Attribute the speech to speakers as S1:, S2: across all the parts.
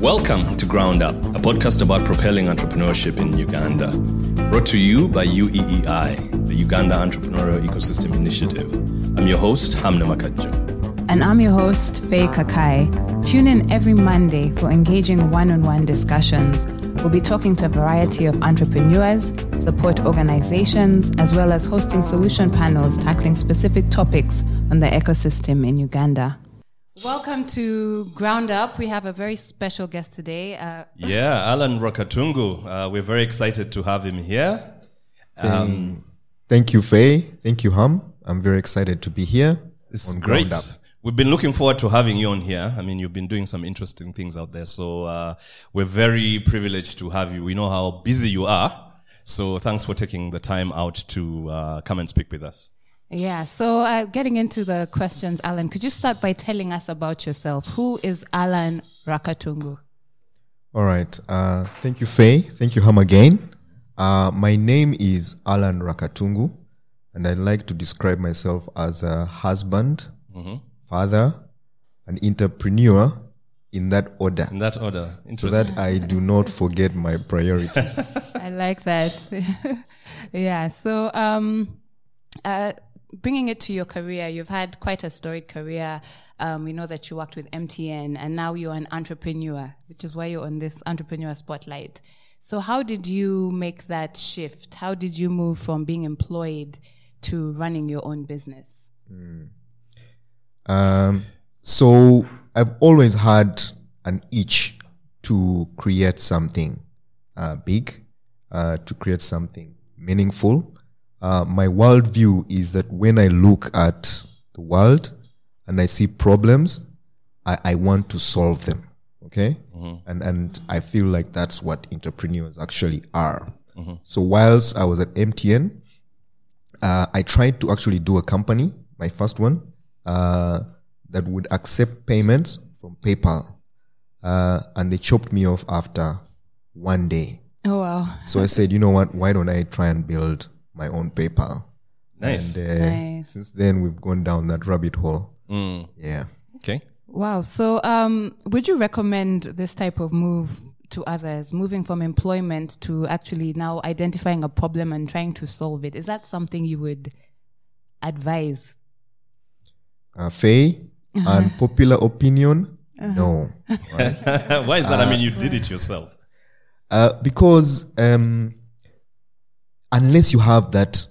S1: Welcome to Ground Up, a podcast about propelling entrepreneurship in Uganda. Brought to you by UEEI, the Uganda Entrepreneurial Ecosystem Initiative. I'm your host, Hamna Makajo.
S2: And I'm your host, Faye Kakai. Tune in every Monday for engaging one on one discussions. We'll be talking to a variety of entrepreneurs, support organizations, as well as hosting solution panels tackling specific topics on the ecosystem in Uganda. Welcome to Ground Up. We have a very special guest today. Uh,
S1: yeah, Allan Rwakatungu. Uh, we're very excited to have him here.
S3: Um, thank you, Faye. Thank you, Ham. I'm very excited to be here.
S1: This is great. We've been looking forward to having you on here. I mean, you've been doing some interesting things out there. So uh, we're very privileged to have you. We know how busy you are. So thanks for taking the time out to uh, come and speak with us.
S2: Yeah. So, uh, getting into the questions, Allan, could you start by telling us about yourself? Who is Allan Rwakatungu?
S3: All right. Uh, thank you, Faye. Thank you, Ham, again. Uh, my name is Allan Rwakatungu, and I'd like to describe myself as a husband, mm-hmm. father, an entrepreneur, in that order.
S1: In that order.
S3: So that I do not forget my priorities.
S2: I like that. yeah. So, um, uh, bringing it to your career, you've had quite a storied career. Um, we know that you worked with MTN and now you're an entrepreneur, which is why you're on this entrepreneur spotlight. So, how did you make that shift? How did you move from being employed to running your own business? Mm.
S3: Um, so, I've always had an itch to create something uh, big, uh, to create something meaningful uh, my worldview is that when I look at the world and I see problems, I, I want to solve them. Okay. Mm-hmm. And, and I feel like that's what entrepreneurs actually are. Mm-hmm. So whilst I was at MTN, uh, I tried to actually do a company, my first one, uh, that would accept payments from PayPal. Uh, and they chopped me off after one day.
S2: Oh, wow.
S3: so I said, you know what? Why don't I try and build my own PayPal.
S1: Nice.
S3: And uh, nice. since then, we've gone down that rabbit hole. Mm. Yeah.
S1: Okay.
S2: Wow. So, um, would you recommend this type of move to others, moving from employment to actually now identifying a problem and trying to solve it? Is that something you would advise?
S3: Uh, Faye, uh-huh. unpopular opinion, uh-huh. no.
S1: Right? Why is that? Uh, I mean, you did it yourself.
S3: Uh, because um, unless you have that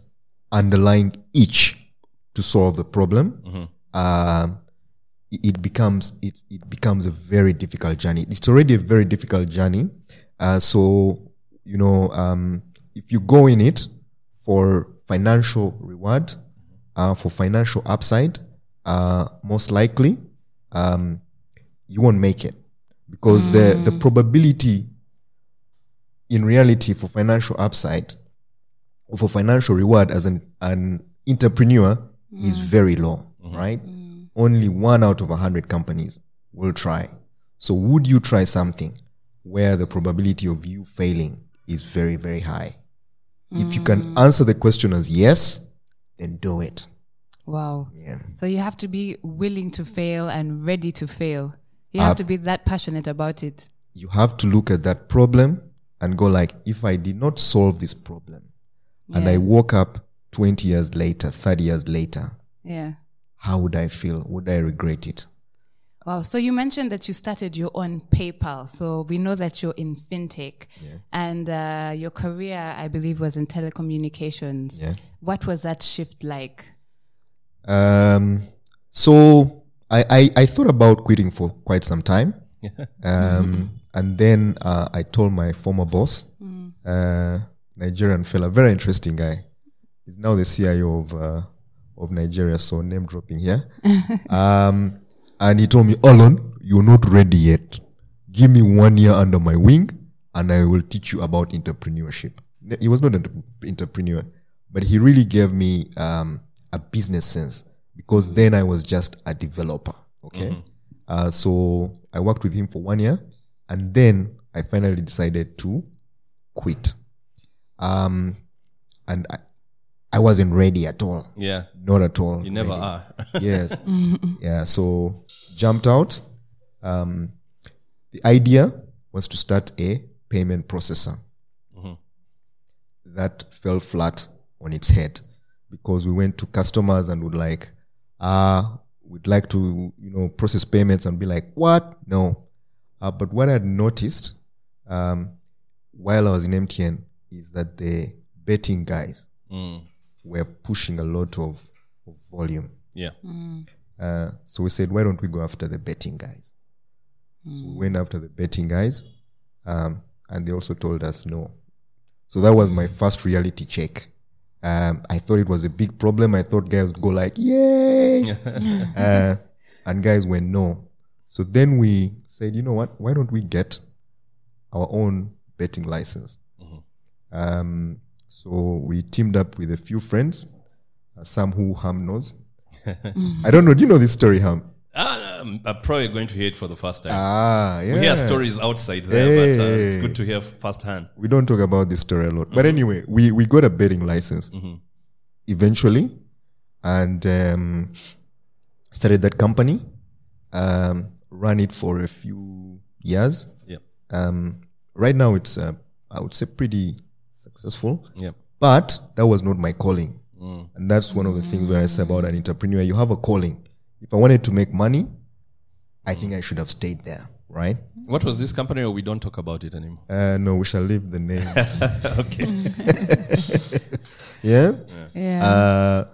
S3: underlying itch to solve the problem, mm-hmm. uh, it becomes it, it becomes a very difficult journey. It's already a very difficult journey. Uh, so you know, um, if you go in it for financial reward, uh, for financial upside, uh, most likely um, you won't make it because mm. the the mm. probability in reality for financial upside for financial reward as an, an entrepreneur mm. is very low, mm-hmm. right? Mm. Only one out of a hundred companies will try. So would you try something where the probability of you failing is very, very high? Mm. If you can mm. answer the question as yes, then do it.
S2: Wow. Yeah. So you have to be willing to fail and ready to fail. You have uh, to be that passionate about it.
S3: You have to look at that problem and go like, if I did not solve this problem, yeah. and I woke up 20 years later, 30 years later,
S2: yeah.
S3: how would I feel? Would I regret it?
S2: Wow. So you mentioned that you started your own PayPal. So we know that you're in fintech yeah. and uh, your career, I believe, was in telecommunications. Yeah. What was that shift like?
S3: Um, so I, I, I, thought about quitting for quite some time. um, and then uh, I told my former boss, mm. uh, Nigerian fella, very interesting guy. He's now the CIO of uh, of Nigeria, so name dropping here. um, and he told me, Allan, you're not ready yet. Give me one year under my wing, and I will teach you about entrepreneurship. He was not an entrepreneur, but he really gave me um, a business sense because mm-hmm. then I was just a developer. Okay, mm-hmm. uh, so I worked with him for one year, and then I finally decided to quit. Um, and I, I wasn't ready at all.
S1: Yeah.
S3: Not at all.
S1: You never ready. are.
S3: yes. yeah. So jumped out. Um, the idea was to start a payment processor. That fell flat on its head because we went to customers and would like, ah, we'd like to, you know, process payments and be like, what? No. Uh, but what I had noticed um, while I was in MTN is that the betting guys were pushing a lot of, of volume.
S1: Yeah.
S3: Uh, so we said, why don't we go after the betting guys? So we went after the betting guys, um, and they also told us no. So that was my first reality check. Um, I thought it was a big problem. I thought guys would go like, yay! uh, and guys went no. So then we said, you know what? Why don't we get our own betting license? Um, so we teamed up with a few friends, uh, some who Ham knows. I don't know. Do you know this story, Ham?
S1: Ah, I'm probably going to hear it for the first time.
S3: Ah, yeah.
S1: We hear stories outside there, but uh, it's good to hear firsthand.
S3: we don't talk about this story a lot. But anyway, we, we got a betting license eventually and um, started that company, um, ran it for a few years.
S1: Yeah.
S3: Um, right now, it's, uh, I would say, pretty successful.
S1: Yeah.
S3: But that was not my calling. And that's one of the things where I say about an entrepreneur you have a calling. If I wanted to make money, I think I should have stayed there, right?
S1: What was this company, or we don't talk about it anymore?
S3: Uh, no, we shall leave the name.
S1: okay.
S3: yeah.
S2: Yeah.
S3: Uh,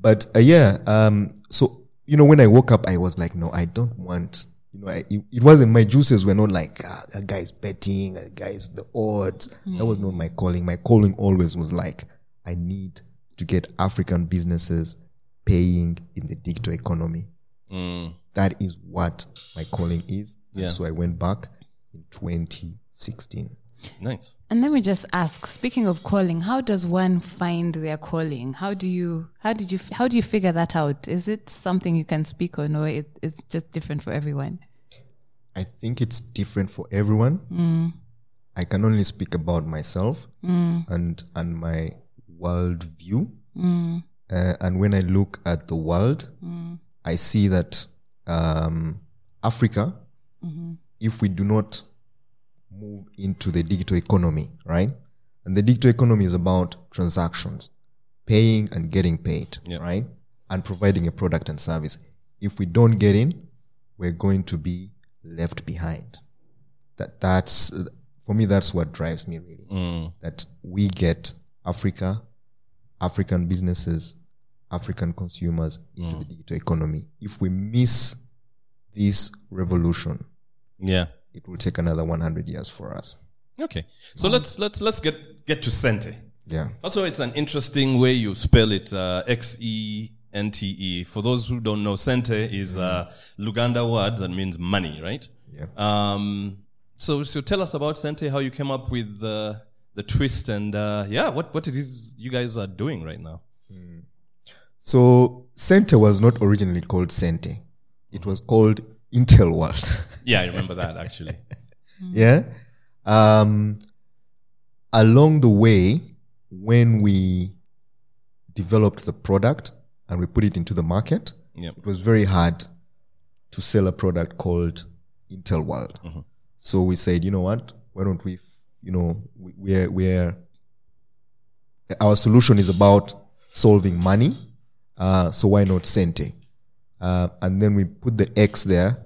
S3: but uh, yeah, um, so you know, when I woke up, I was like, no, I don't want. You know, I, it, it wasn't my juices were not like ah, a guy's betting, a guy's the odds. That was not my calling. My calling always was like, I need to get African businesses paying in the digital economy. That is what my calling is. And
S1: Yeah.
S3: So I went back in 2016.
S1: Nice.
S2: And let me just ask, speaking of calling, how does one find their calling? How do you, how did you, how do you figure that out? Is it something you can speak on or it, it's just different for everyone?
S3: I think it's different for everyone. I can only speak about myself and and my world view. Uh, and when I look at the world, I see that um, Africa, if we do not move into the digital economy, right? And the digital economy is about transactions, paying and getting paid,
S1: Yeah.
S3: right? And providing a product and service. If we don't get in, we're going to be left behind. That that's for me. That's what drives me really. That we get Africa, African businesses, African consumers into the digital economy. If we miss this revolution,
S1: Yeah.
S3: it will take another 100 years for us.
S1: Okay. So let's let's let's get get to Xente.
S3: Yeah.
S1: Also, it's an interesting way you spell it. Uh, X E N T E. For those who don't know, Sente is a Luganda word that means money, right?
S3: Yeah.
S1: Um, so, so tell us about Xente, how you came up with the the twist, and uh, yeah, what what it is you guys are doing right now.
S3: So Xente was not originally called Xente. It was called Intel World.
S1: Yeah, I remember that actually.
S3: yeah. Um, along the way, when we developed the product and we put it into the market,
S1: Yeah.
S3: it was very hard to sell a product called Intel World. So we said, you know what? Why don't we, you know, we, we're, we're, our solution is about solving money. Uh, so why not Sente? Uh, and then we put the X there,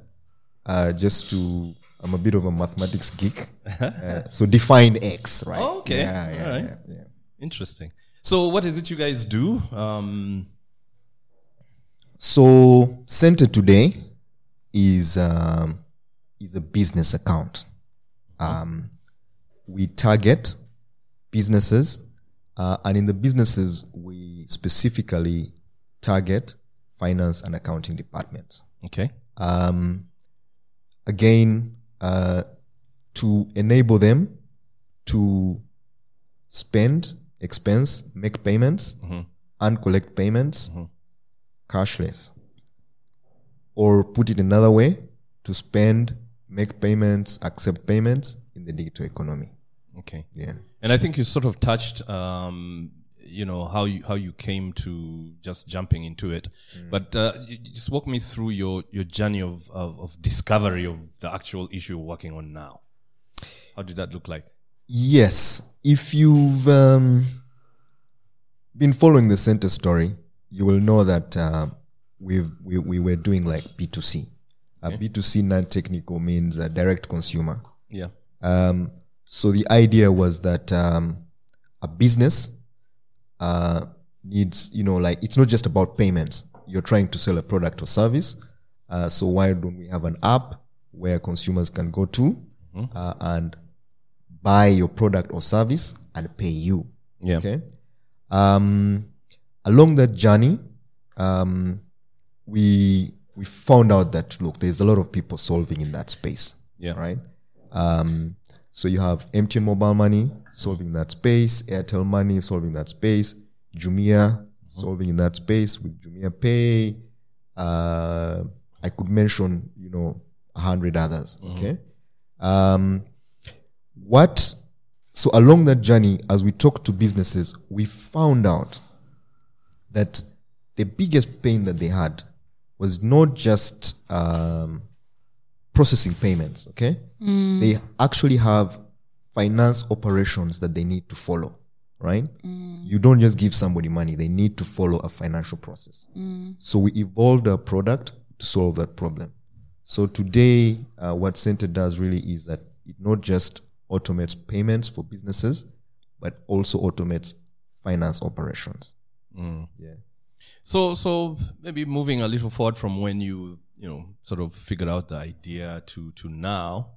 S3: uh, just to, I'm a bit of a mathematics geek. Uh, so define X, right?
S1: Oh, okay.
S3: Yeah, yeah,
S1: right.
S3: yeah, yeah.
S1: Interesting. So, what is it you guys do? Um,
S3: So Xente today is um, is a business account. Um, we target businesses, uh, and in the businesses we specifically target finance and accounting departments.
S1: okay.
S3: Um, again, uh, to enable them to spend, expense, make payments, and collect payments cashless. Or put it another way, to spend, make payments, accept payments in the digital economy.
S1: Okay.
S3: Yeah.
S1: And I think you sort of touched um, you know how you how you came to just jumping into it. But uh, just walk me through your your journey of, of of discovery of the actual issue you're working on now. How did that look like?
S3: Yes. If you've um, been following the Xente story, you will know that uh, we've, we, we were doing like B2C. Uh, B2C non technical means a direct consumer.
S1: Yeah.
S3: Um, so the idea was that um, a business uh, needs, you know, like it's not just about payments. You're trying to sell a product or service. Uh, so why don't we have an app where consumers can go to uh, and buy your product or service and pay you?
S1: Yeah.
S3: Okay. Um, along that journey, um, we we found out that look, there's a lot of people solving in that space.
S1: Yeah.
S3: Right. Um, so you have MTN Mobile Money solving that space, Airtel Money solving that space, Jumia solving in that space with Jumia Pay. Uh, I could mention, you know, a hundred others. Okay. Um, what so along that journey as we talked to businesses we found out that the biggest pain that they had was not just um, processing payments okay? They actually have finance operations that they need to follow right? You don't just give somebody money. They need to follow a financial process. So we evolved our product to solve that problem. So today, uh, what Xente does really is that it not just automates payments for businesses, but also automates finance operations. Yeah.
S1: So, so maybe moving a little forward from when you, you know, sort of figured out the idea to to now,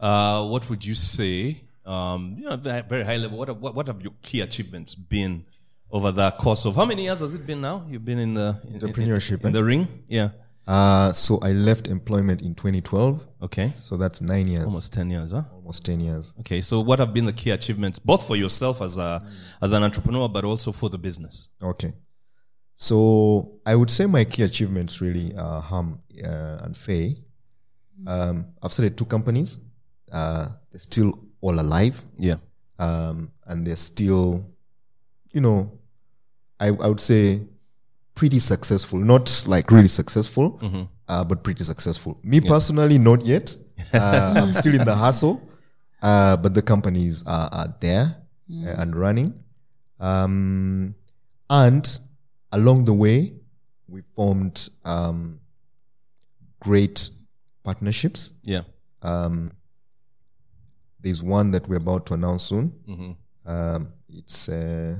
S1: uh, what would you say? Um, you know, very, very high level. What, have- what what have your key achievements been over the course of how many years has it been now? You've been in the in, in-
S3: Entrepreneurship,
S1: in,
S3: eh?
S1: the ring. Yeah.
S3: Uh, so I left employment in 2012.
S1: Okay.
S3: So that's nine years, almost,
S1: Almost ten years, huh?
S3: Almost 10 years.
S1: Okay. So, what have been the key achievements, both for yourself as a as an entrepreneur, but also for the business?
S3: Okay. So I would say my key achievements really are Ham uh, and Faye. Um, I've started two companies. Uh, they're still all alive.
S1: Yeah.
S3: um, and they're still, you know, I, I would say pretty successful. Not like really successful, uh, but pretty successful. Me personally, not yet. Uh, I'm still in the hustle, uh, but the companies are, are there uh, and running. Um, and along the way, we formed um, great partnerships.
S1: Yeah.
S3: Um, there's one that we're about to announce soon. Um, it's uh,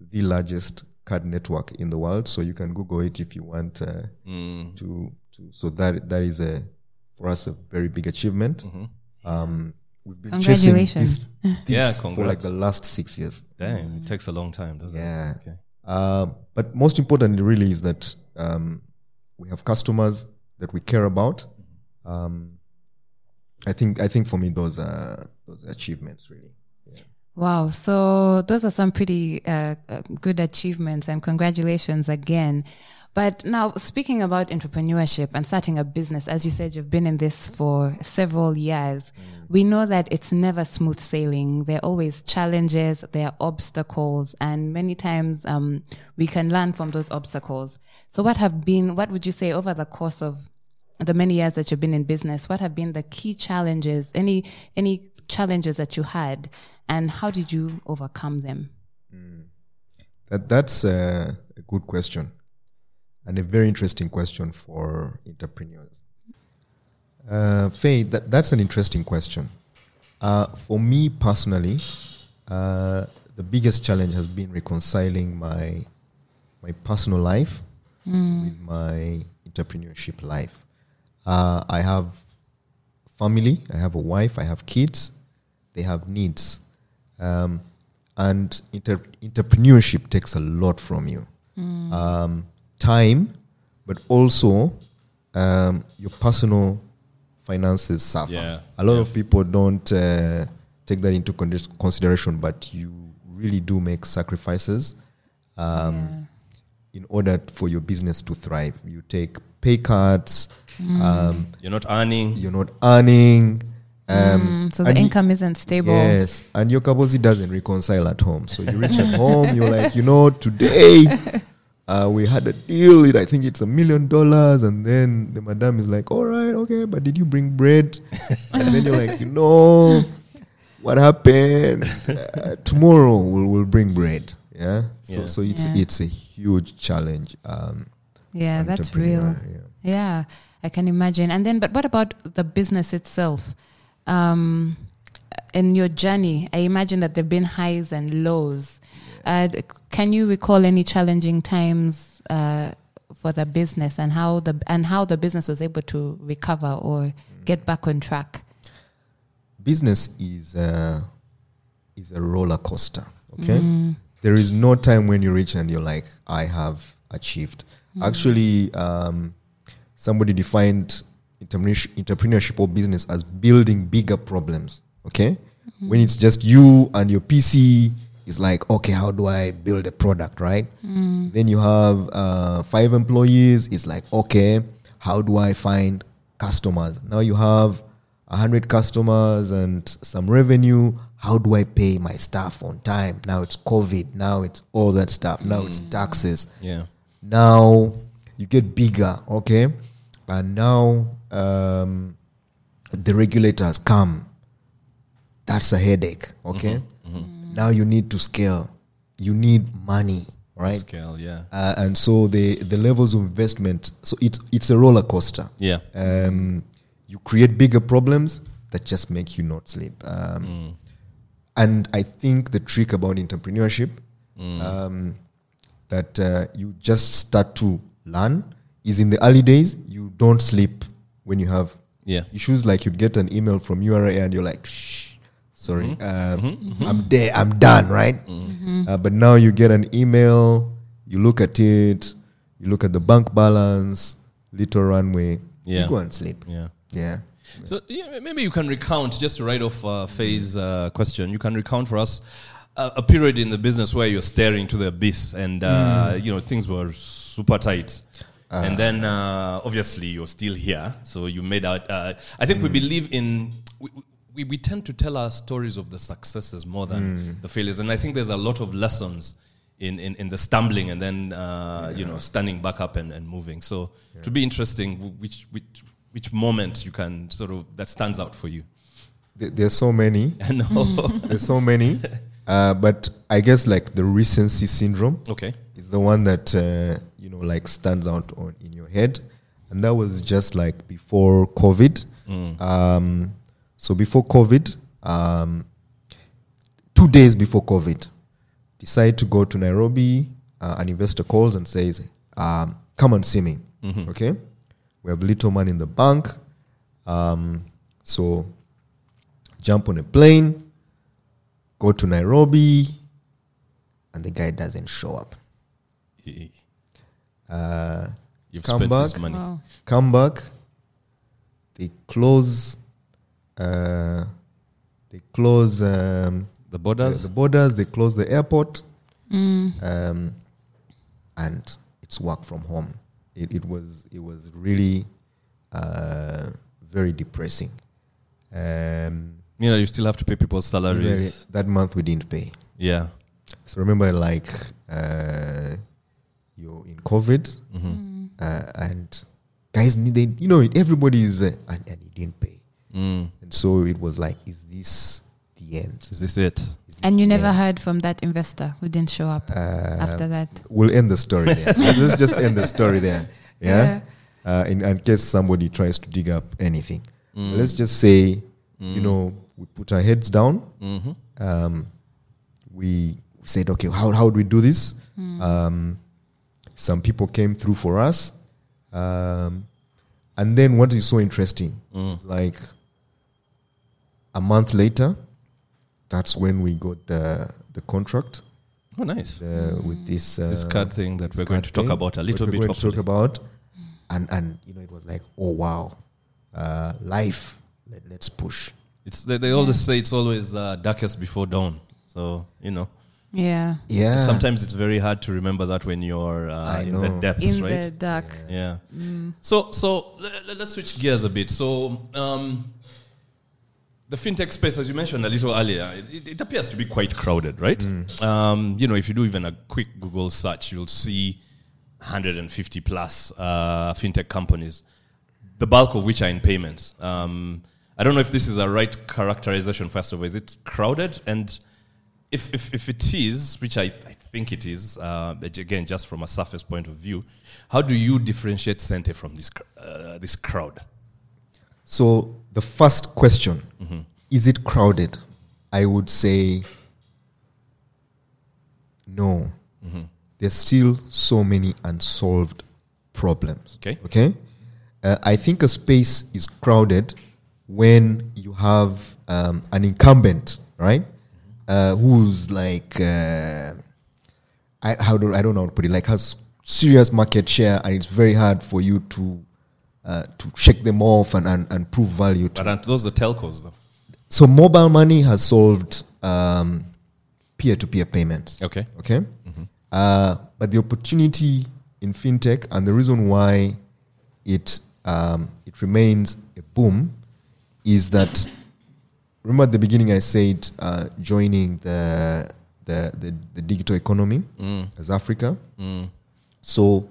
S3: the largest card network in the world, so you can Google it if you want uh,
S1: Mm.
S3: to. To so that that is a for us a very big achievement. Um, we've been chasing this,
S2: Congratulations.
S3: this
S1: Yeah,
S3: for like the last six years.
S1: Damn, it takes a long time, doesn't
S3: Yeah.
S1: it? Okay.
S3: Uh, but most importantly, really, is that um, we have customers that we care about. Um, I think I think for me those are those are achievements really.
S2: Wow. So those are some pretty uh, uh, good achievements and congratulations again. But now speaking about entrepreneurship and starting a business, as you said, you've been in this for several years. We know that it's never smooth sailing. There are always challenges, there are obstacles, and many times um, we can learn from those obstacles. So what have been, what would you say over the course of the many years that you've been in business, what have been the key challenges, any any challenges that you had, and how did you overcome them?
S3: That that's a, a good question, and a very interesting question for entrepreneurs. Uh, Faye, that, that's an interesting question. Uh, for me personally, uh, the biggest challenge has been reconciling my my personal life with my entrepreneurship life. Uh, I have family, I have a wife, I have kids, they have needs. Um, and inter- entrepreneurship takes a lot from you um, time, but also um, your personal finances suffer.
S1: Yeah.
S3: A lot of people don't uh, take that into con- consideration, but you really do make sacrifices um, in order for your business to thrive. You take pay cuts. Um,
S1: You're not earning.
S3: you're not earning Um,
S2: Mm, so the
S3: and you-
S2: income isn't stable.
S3: Yes, and your kabosi doesn't reconcile at home. So you reach at home, you're like, you know, today uh, we had a deal. It, I think it's a million dollars, and then the madam is like, all right, okay, but did you bring bread? and then you're like, you know, what happened? Uh, tomorrow we'll, we'll bring bread. Yeah. So
S1: Yeah.
S3: so so it's
S2: Yeah.
S3: it's a huge challenge. Um,
S2: Yeah, that's real.
S3: yeah.
S2: Yeah, I can imagine. And then, but what about the business itself? Um, in your journey, I imagine that there've been highs and lows. Uh, can you recall any challenging times uh, for the business and how the and how the business was able to recover or get back on track?
S3: business is uh, is a roller coaster. Okay, There is no time when you reach and you're like, I have achieved. Actually, um, somebody defined entrepreneurship, entrepreneurship or business as building bigger problems. Okay, mm-hmm. when it's just you and your PC, it's like, okay, how do I build a product, right? Mm. Then you have uh, five employees. It's like, okay, how do I find customers? Now you have a hundred customers and some revenue. How do I pay my staff on time? Now it's COVID. Now it's all that stuff. Now it's mm. taxes.
S1: Yeah.
S3: Now you get bigger, okay, and now um, the regulators come. That's a headache, okay. Now you need to scale. You need money, right?
S1: Scale. Yeah.
S3: Uh, and so the the levels of investment. So it's it's a roller coaster
S1: Yeah.
S3: um, you create bigger problems that just make you not sleep. Um, And I think the trick about entrepreneurship um, that uh, you just start to learn is in the early days you don't sleep when you have
S1: Yeah.
S3: issues. Like you'd get an email from URA and you're like, shh, sorry, um, I'm there, I'm done, right? Uh, but now you get an email, you look at it, you look at the bank balance, little runway,
S1: Yeah.
S3: you go and sleep.
S1: Yeah.
S3: Yeah.
S1: So yeah, maybe you can recount just to write off uh, Faye's uh, question. You can recount for us uh, a period in the business where you're staring to the abyss, and uh, you know things were super tight. And then uh, obviously you're still here, so you made out. Uh, I think we believe in. We, we, we tend to tell our stories of the successes more than the failures, and I think there's a lot of lessons in, in, in the stumbling and then uh, you know standing back up and, and moving. So to be interesting, which which which moment you can sort of that stands out for you?
S3: There- There's so many.
S1: I know.
S3: There's so many. Uh, but I guess like the recency syndrome
S1: okay.
S3: is the one that uh, know like stands out on in your head, and that was just like before COVID. Um, so before COVID, um, two days before COVID, decide to go to Nairobi. Uh, an investor calls and says, um, "Come and see me." Okay, we have little money in the bank, um, so jump on a plane, go to Nairobi, and the guy doesn't show up. Uh,
S1: You've
S3: Come
S1: spent this
S3: back.
S1: money.
S2: Wow.
S3: come back, they close, uh, they close um,
S1: The
S3: the,
S1: borders.
S3: the borders, they close the airport, um, and it's work from home. It, it was it was really uh, very depressing. Um,
S1: you know, you still have to pay people's
S3: very-
S1: salaries.
S3: that month we didn't pay.
S1: Yeah.
S3: So remember, like uh, you're in COVID, uh, and guys need you know everybody is uh, and, and he didn't pay,
S1: Mm.
S3: and so it was like, is this the end?
S1: Is this it?
S3: Is this
S2: And you never
S3: end?
S2: heard from that investor who didn't show up
S3: Uh,
S2: after that.
S3: We'll end the story there. Let's just end the story there. Yeah. Uh, in, in case somebody tries to dig up anything,
S1: Mm.
S3: let's just say, you know, we put our heads down.
S1: Mm-hmm.
S3: um, we said, okay, how, how do we do this? Um, some people came through for us. Um, and then what is so interesting,
S1: Mm.
S3: like a month later, that's when we got the, the contract
S1: Oh, nice.
S3: uh, with this, uh,
S1: this card thing that we're going to talk
S3: thing,
S1: about a
S3: what
S1: little
S3: we're
S1: bit.
S3: going to talk about. And, and, you know, it was like, oh, wow, uh, life, let, let's push.
S1: It's they, they always say it's always uh, darkest before dawn. So you know,
S2: Yeah.
S3: Yeah.
S1: sometimes it's very hard to remember that when you're uh,
S3: I
S1: in the
S3: know.
S1: depths,
S2: In
S1: right?
S2: the dark.
S1: Yeah. So so let, let's switch gears a bit. So um, the fintech space, as you mentioned a little earlier, it, it appears to be quite crowded, right? Um, you know, if you do even a quick Google search, you'll see 150 plus uh, fintech companies, the bulk of which are in payments. Um, I don't know if this is a right characterization. First of all, is it crowded? And if if, if it is, which I, I think it is, uh, again, just from a surface point of view, how do you differentiate Xente from this cr- uh, this crowd?
S3: So the first question is it crowded? I would say no. There's still so many unsolved problems.
S1: Okay.
S3: Okay. Uh, I think a space is crowded when you have um, an incumbent, right? Uh, who's like, uh, I how do I don't know how to put it, like has serious market share, and it's very hard for you to uh, to shake them off and, and, and prove value to
S1: But aren't those the telcos, though?
S3: so mobile money has solved um, peer-to-peer payments.
S1: Okay.
S3: Okay. Uh, but the opportunity in fintech and the reason why it um, it remains a boom is that remember at the beginning I said uh, joining the, the the the digital economy as Africa. So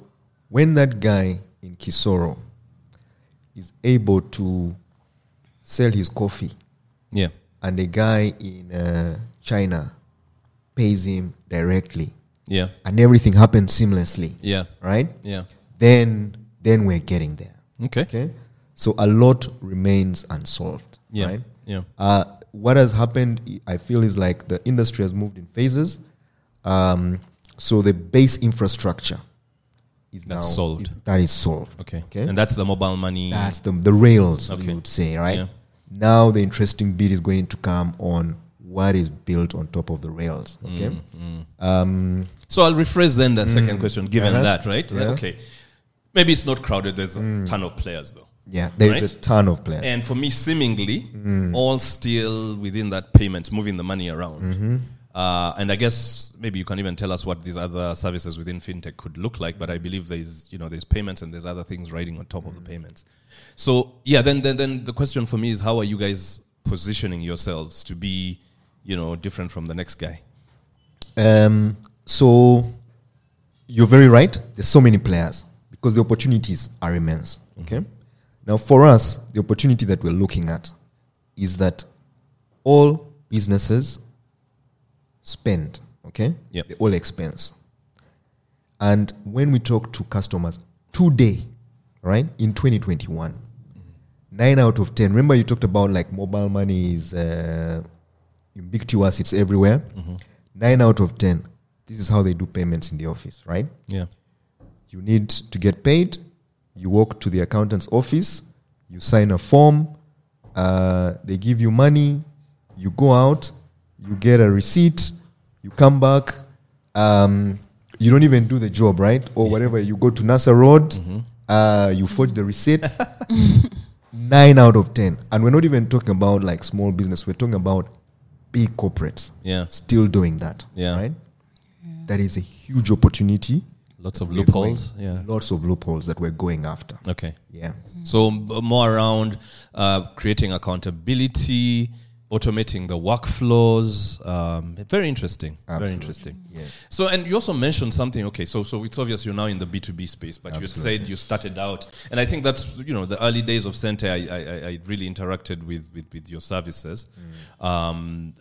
S3: when that guy in Kisoro is able to sell his coffee
S1: Yeah.
S3: and a guy in uh, China pays him directly
S1: Yeah.
S3: and everything happens seamlessly,
S1: Yeah.
S3: right?
S1: Yeah.
S3: Then then we're getting there.
S1: Okay.
S3: Okay? So a lot remains unsolved,
S1: Yeah.
S3: right?
S1: Yeah.
S3: Uh, what has happened, I feel, is like the industry has moved in phases. Um, so the base infrastructure is now
S1: solved.
S3: is- that is solved.
S1: Okay.
S3: Okay.
S1: And that's the mobile money.
S3: That's the the rails
S1: Okay.
S3: we would say, right?
S1: Yeah.
S3: Now the interesting bit is going to come on what is built on top of the rails. Okay.
S1: Mm,
S3: Um,
S1: So I'll rephrase then the second question, given
S3: Uh-huh.
S1: that, right?
S3: Yeah.
S1: Okay. Maybe it's not crowded. There's a ton of players, though.
S3: Yeah, there's
S1: Right.
S3: a ton of players.
S1: And for me, seemingly,
S3: Mm.
S1: all still within that payment, moving the money around.
S3: Mm-hmm.
S1: Uh, and I guess maybe you can even tell us what these other services within fintech could look like. But I believe there's you know there's payments and there's other things riding on top of the
S3: Mm.
S1: payments. So yeah, then then then the question for me is how are you guys positioning yourselves to be you know different from the next guy?
S3: Um, so you're very right. There's so many players because the opportunities are immense. Okay. Now, for us, the opportunity that we're looking at is that all businesses spend. Okay.
S1: Yep.
S3: They all expense. And when we talk to customers today, right, in 2021, nine out of 10, remember you talked about like mobile money is uh, ubiquitous, it's everywhere. Nine out of 10, this is how they do payments in the office, right?
S1: Yeah.
S3: You need to get paid. You walk to the accountant's office. You sign a form. Uh, they give you money. You go out. You get a receipt. You come back. Um, you don't even do the job, right? Or whatever. You go to Nasser Road. Uh, you forge the receipt. Nine out of ten. And we're not even talking about like small business. We're talking about big corporates
S1: Yeah.
S3: still doing that.
S1: Yeah.
S3: Right? That is a huge opportunity.
S1: Lots of loopholes.
S3: going-
S1: Yeah.
S3: Lots of loopholes that we're going after.
S1: Okay.
S3: Yeah.
S1: So m- more around uh, creating accountability, automating the workflows. Um, very interesting. Very interesting.
S3: Yeah.
S1: So, and you also mentioned something. Okay, so so it's obvious you're now in the B two B space, but you said you started out, and I think that's you know the early days of Xente. I I, I- really interacted with with, with your services. Um,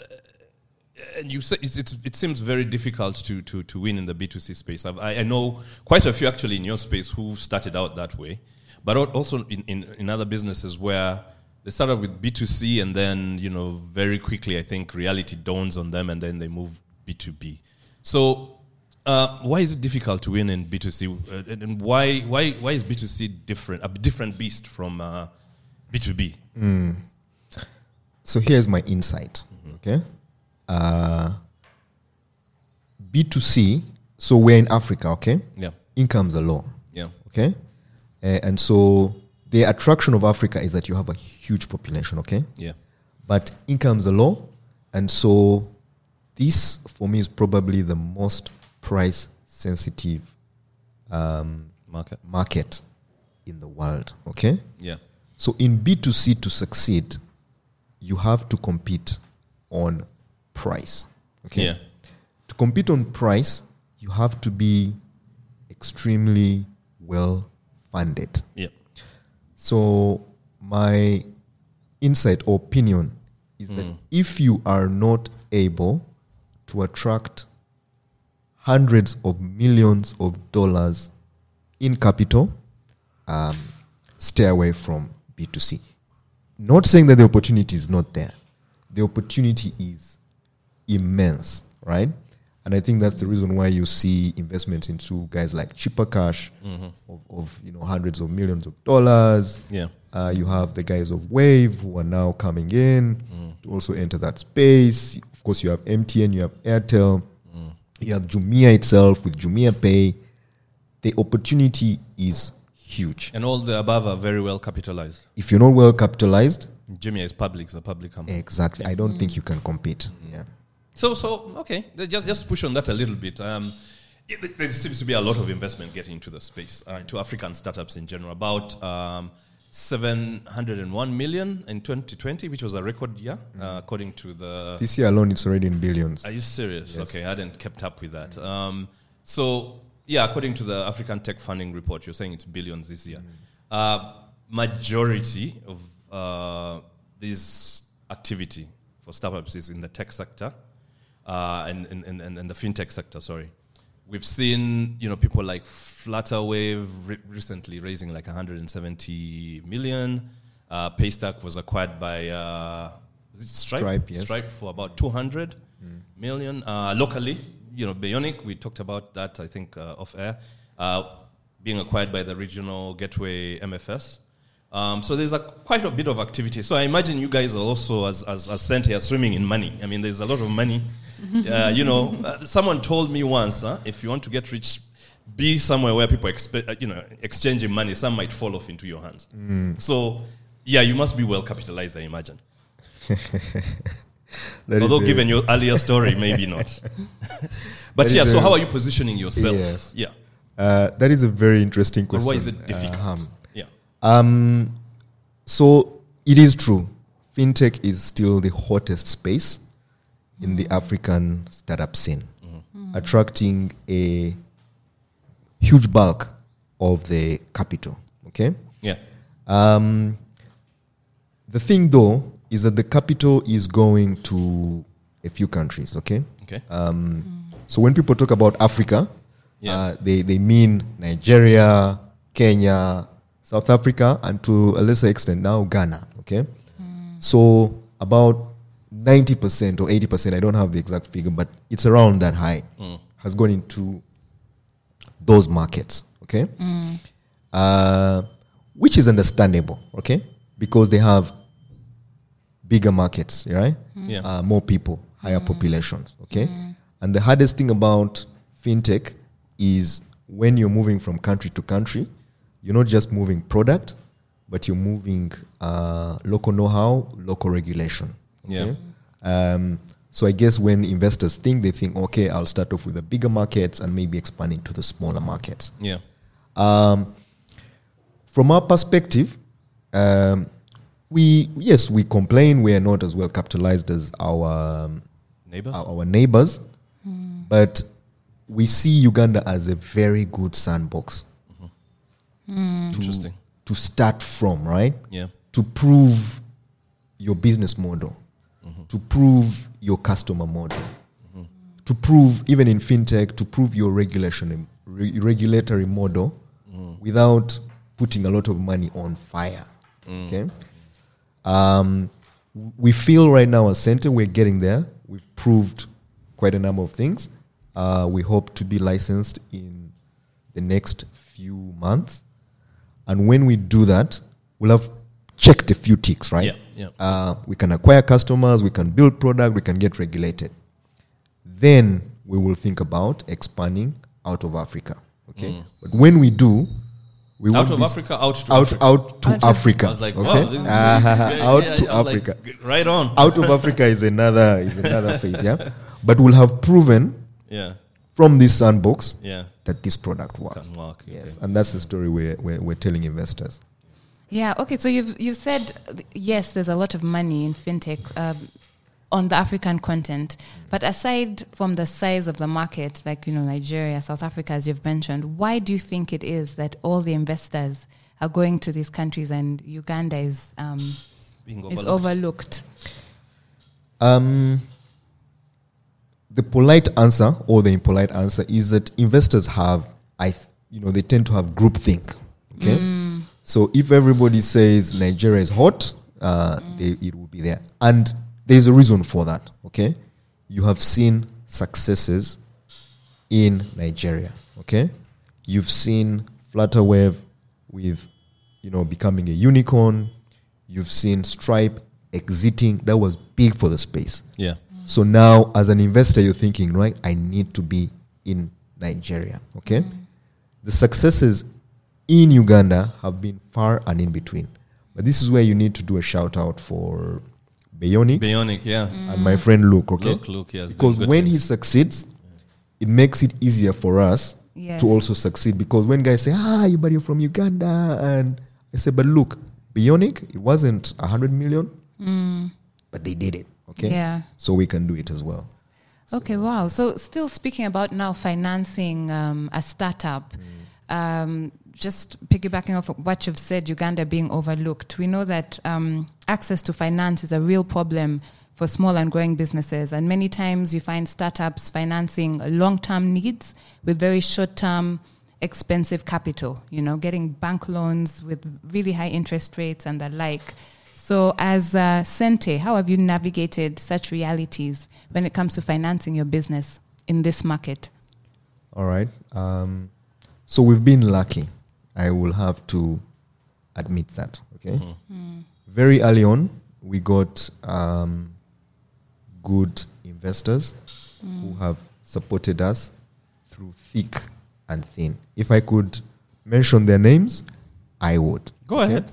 S1: and you say it's, it's, it seems very difficult to, to, to win in the B2C space. I've, I, I know quite a few actually in your space who started out that way, but also in, in, in other businesses where they started with B2C and then, you know, very quickly, I think reality dawns on them and then they move B2B. So, uh, why is it difficult to win in B2C? Uh, and, and why, why, why is B2C different, a different beast from uh, B2B?
S3: So here's my insight. Okay. Uh, B2C, so we're in Africa, okay?
S1: Yeah,
S3: Incomes are low,
S1: yeah,
S3: okay? Uh, and so the attraction of Africa is that you have a huge population, okay?
S1: yeah,
S3: But incomes are low. And so this, for me, is probably the most price sensitive um,
S1: market.
S3: market in the world, okay?
S1: Yeah,
S3: So in B2C to succeed, you have to compete on price. Okay.
S1: Yeah.
S3: To compete on price, you have to be extremely well funded.
S1: Yeah.
S3: So my insight or opinion is that if you are not able to attract hundreds of millions of dollars in capital, um, stay away from B2C. Not saying that the opportunity is not there. The opportunity is immense, right? And I think that's the reason why you see investments into guys like Chipper Cash mm-hmm. of, of you know hundreds of millions of dollars.
S1: Yeah.
S3: Uh, you have the guys of Wave who are now coming in mm. to also enter that space. Of course, you have MTN, you have Airtel, mm. you have Jumia itself with Jumia Pay. The opportunity is huge.
S1: And all the above are very well capitalized.
S3: If you're not well capitalized,
S1: Jumia is public, it's a public company.
S3: exactly, I don't mm. think you can compete. Mm-hmm. Yeah.
S1: So, so okay, just just push on that a little bit. Um, it- there seems to be a lot of investment getting into the space, uh, into African startups in general. About um, 701 million in 2020, which was a record year, uh, according to the.
S3: This year alone, it's already in billions.
S1: Are you serious? Okay, I hadn't kept up with that. Um, so, yeah, according to the African Tech Funding Report, you're saying it's billions this year. Uh, majority of uh, this activity for startups is in the tech sector uh, and, and, and, and the fintech sector, sorry. We've seen, you know, people like Flutterwave re- recently raising like 170 million. Uh, Paystack was acquired by uh, is it Stripe?
S3: Stripe, yes.
S1: Stripe for about 200 million. Uh, locally, you know, Beyonic, we talked about that, I think, uh, off air, uh, being acquired by the regional gateway MFS. Um, so there's a, quite a bit of activity. So I imagine you guys are also, as, as, as Xente, swimming in money. I mean, there's a lot of money. Uh, you know, uh, someone told me once, huh, if you want to get rich, be somewhere where people expe- uh, you know, exchanging money. Some might fall off into your hands. So, yeah, you must be well capitalized, I imagine. Although, given your earlier story, maybe not. but
S3: That
S1: yeah, so how are you positioning yourself?
S3: Yes.
S1: Yeah.
S3: uh, that is a very interesting
S1: Or
S3: question.
S1: why is it difficult?
S3: Ham.
S1: yeah.
S3: Um, so it is true. Fintech is still the hottest space in the African startup scene, attracting a huge bulk of the capital. Okay.
S1: Yeah.
S3: Um, the thing, though, is that the capital is going to a few countries. Okay.
S1: Okay.
S3: Um, so when people talk about Africa,
S1: Yeah.
S3: uh, they, they mean Nigeria, Kenya, South Africa, and to a lesser extent now Ghana. Okay, so about ninety percent or eighty percent, I don't have the exact figure, but it's around that high, has gone into those markets. Okay, uh, which is understandable. Okay, because they have bigger markets, right?
S1: Yeah.
S3: Uh, more people, higher populations. Okay. And the hardest thing about fintech is when you're moving from country to country, you're not just moving product, but you're moving uh, local know-how, local regulation.
S1: Yeah.
S3: Um, so I guess when investors think, they think, okay, I'll start off with the bigger markets and maybe expanding to the smaller markets.
S1: Yeah.
S3: Um, from our perspective, um, we yes we complain we are not as well capitalized as our um,
S1: Neighbors?
S3: our, our neighbors, but we see Uganda as a very good sandbox to,
S1: Interesting.
S3: to start from, right?
S1: Yeah.
S3: To prove your business model, to prove your customer model, to prove even in fintech to prove your regulation re- regulatory model without putting a lot of money on fire. Okay. Um, we feel right now as Xente we're getting there. We've proved quite a number of things. Uh, we hope to be licensed in the next few months, and when we do that, we'll have checked a few ticks, right?
S1: Yeah, yeah.
S3: Uh, we can acquire customers, we can build product, we can get regulated. Then we will think about expanding out of Africa. Okay, but when we do, we
S1: Mm. Out
S3: won't
S1: of Africa, out to
S3: out
S1: Africa.
S3: out to
S2: Out
S3: Africa.
S1: I was like,
S3: okay,
S1: wow, this is yeah,
S3: out
S1: yeah,
S3: to
S1: yeah, I'm like,
S3: Africa.
S1: g- right on.
S3: out of Africa is another is another phase, yeah. But we'll have proven
S1: Yeah.
S3: from this sandbox
S1: Yeah.
S3: that this product works.
S1: Work.
S3: Yes,
S1: okay.
S3: and that's the story we're, we're, we're telling investors.
S2: Yeah. Okay. So you've you've said uh, yes, there's a lot of money in fintech um, on the African continent, but aside from the size of the market, like you know Nigeria, South Africa, as you've mentioned, why do you think it is that all the investors are going to these countries and Uganda is um,
S1: Being
S2: is
S1: overlooked.
S2: overlooked?
S3: Um, the polite answer or the impolite answer is that investors have, I, th- you know, they tend to have groupthink. Okay, so if everybody says Nigeria is hot, uh, they, it will be there, and there's a reason for that. Okay, you have seen successes in Nigeria. Okay, you've seen Flutterwave with, you know, becoming a unicorn. You've seen Stripe exiting. That was big for the space.
S1: Yeah.
S3: So now, as an investor, you're thinking, right? I need to be in Nigeria. Okay, the successes in Uganda have been far and in between, but this is where you need to do a shout out for Beyonic
S1: Beyonic, yeah.
S3: and my friend Luke. Okay,
S1: Luke, Luke, yes.
S3: because
S1: doing good
S3: when he succeeds, it makes it easier for us
S2: Yes.
S3: to also succeed. Because when guys say, "Ah, you but you're from Uganda," and I say, "But look, Beyonic, it wasn't a hundred million, but they did it." Okay,
S2: Yeah.
S3: so we can do it as well.
S2: Okay, wow. So, still speaking about now financing um, a startup, um, just piggybacking off what you've said, Uganda being overlooked, we know that um, access to finance is a real problem for small and growing businesses. And many times you find startups financing long term needs with very short term, expensive capital, you know, getting bank loans with really high interest rates and the like. So, as uh, Xente, how have you navigated such realities when it comes to financing your business in this market?
S3: All right. Um, so we've been lucky. I will have to admit that. Okay. Very early on, we got um, good investors who have supported us through thick and thin. If I could mention their names, I would.
S1: Go ahead.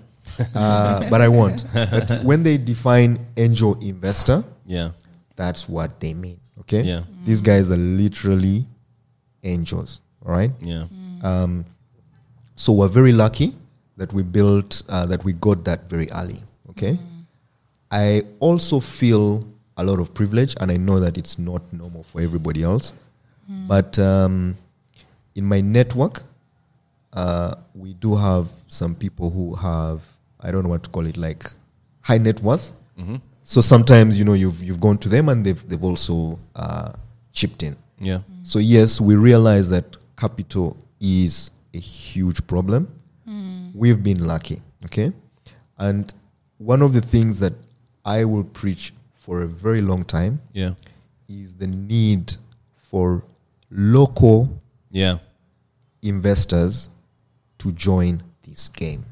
S3: Uh, but I won't. But when they define angel investor,
S1: Yeah.
S3: that's what they mean. Okay.
S1: Yeah.
S3: These guys are literally angels. All right.
S1: Yeah.
S3: Um, so we're very lucky that we built uh, that we got that very early. Okay. I also feel a lot of privilege, and I know that it's not normal for everybody else. But um, in my network, uh, we do have some people who have I don't know what to call it, like high net worth. So sometimes you know you've you've gone to them and they've they've also uh, chipped in.
S1: Yeah.
S3: So yes, we realize that capital is a huge problem. We've been lucky, okay? And one of the things that I will preach for a very long time
S1: Yeah.
S3: is the need for local
S1: Yeah.
S3: investors to join this game.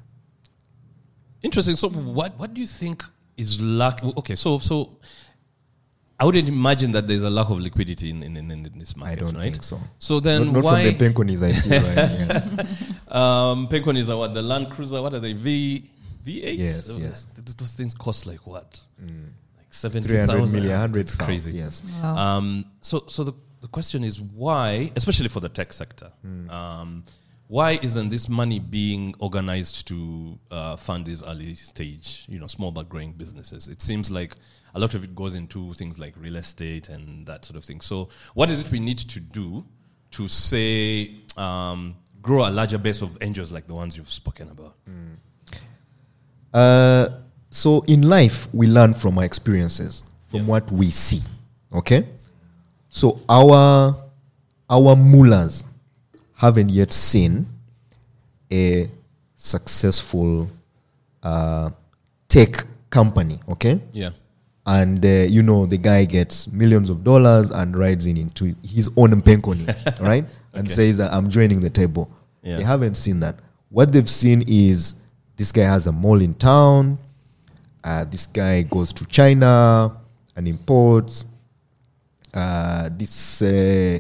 S1: Interesting. So, what what do you think is lack? Okay, so so I wouldn't imagine that there's a lack of liquidity in in, in, in this
S3: I
S1: market,
S3: don't
S1: right?
S3: think so.
S1: So then
S3: not not
S1: why?
S3: from the penconis I see right yeah.
S1: um, Pencon is a what? The Land Cruiser. What are they? V V8.
S3: Yes, yes.
S1: Th- Those things cost like what? Like seventy
S3: 300
S1: thousand.
S3: million, 100
S1: It's crazy.
S3: Yes.
S1: Um, so, so the, the question is why, especially for the tech sector, um, why isn't this money being organized to uh, fund these early stage, you know, small but growing businesses? It seems like a lot of it goes into things like real estate and that sort of thing. So, what is it we need to do to say um, grow a larger base of angels like the ones you've spoken about?
S3: Uh, so in life, we learn from our experiences, from
S1: Yeah.
S3: what we see. Okay, so our our mullahs haven't yet seen a successful uh, tech company. Okay,
S1: Yeah.
S3: and uh, you know the guy gets millions of dollars and rides in into his own penkoni, right? And
S1: Okay.
S3: says, "I'm joining the table."
S1: Yeah.
S3: They haven't seen that. What they've seen is this guy has a mall in town. Uh, this guy goes to China and imports. Uh, this uh,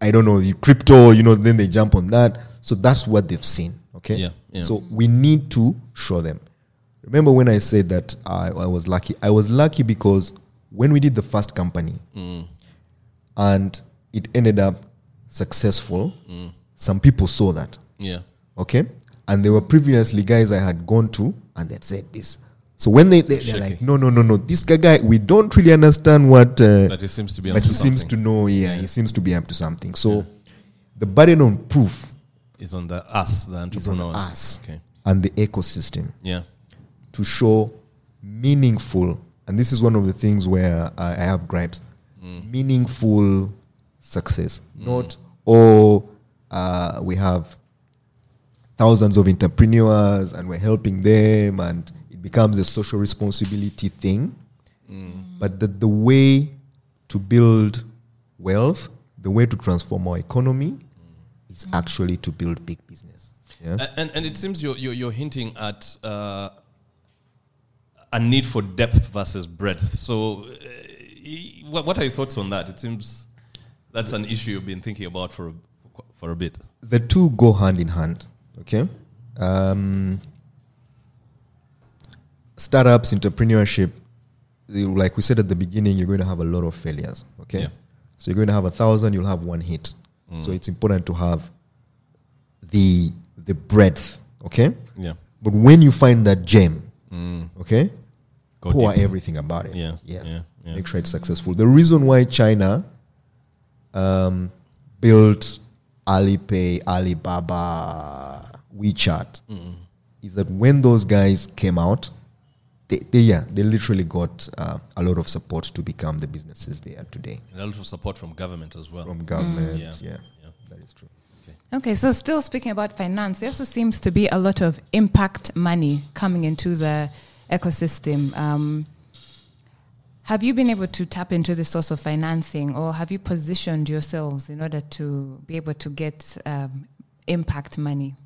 S3: I don't know the crypto. You know, then they jump on that. So that's what they've seen. Okay.
S1: Yeah, yeah.
S3: So we need to show them. Remember when I said that I, I was lucky? I was lucky because when we did the first company mm. and it ended up successful, mm. some people saw that.
S1: Yeah.
S3: Okay. and there were previously guys I had gone to, and they'd said this. So when they, they they're like, no, no, no, no, this guy, guy we don't really understand what, uh,
S1: But it seems to be
S3: but he seems to know. Yeah, he seems to be up to something. So the burden on proof
S1: is on the us, the entrepreneurs.
S3: us
S1: Okay.
S3: and the ecosystem
S1: Yeah.
S3: to show meaningful, and this is one of the things where I, I have gripes, meaningful success. Not, oh, uh, we have thousands of entrepreneurs and we're helping them and it becomes a social responsibility thing. But that the way to build wealth, the way to transform our economy is actually to build big business. Yeah?
S1: And, and it seems you're, you're, you're hinting at uh, a need for depth versus breadth. So, uh, what, what are your thoughts on that? It seems that's an issue you've been thinking about for a, for a bit.
S3: the two go hand in hand. Okay, um, startups, entrepreneurship. Like we said at the beginning, you're going to have a lot of failures. Okay,
S1: Yeah.
S3: so you're going to have a thousand, you'll have one hit. So mm. it's important to have the the breadth. Okay,
S1: Yeah.
S3: but when you find that gem, mm. okay,
S1: Go
S3: pour
S1: deep.
S3: everything about it.
S1: Yeah,
S3: Yes.
S1: yeah, yeah.
S3: Make sure it's successful. The reason why China um, built Alipay, Alibaba, WeChat mm. is that when those guys came out, they, they yeah, they literally got uh, a lot of support to become the businesses they are today
S1: And a lot of support from government as well.
S3: from government.
S1: Yeah.
S3: yeah,
S1: Yeah.
S3: that is true.
S2: Okay, so still speaking about finance, there also seems to be a lot of impact money coming into the ecosystem. Um, have you been able to tap into this source of financing, or have you positioned yourselves in order to be able to get um, impact money?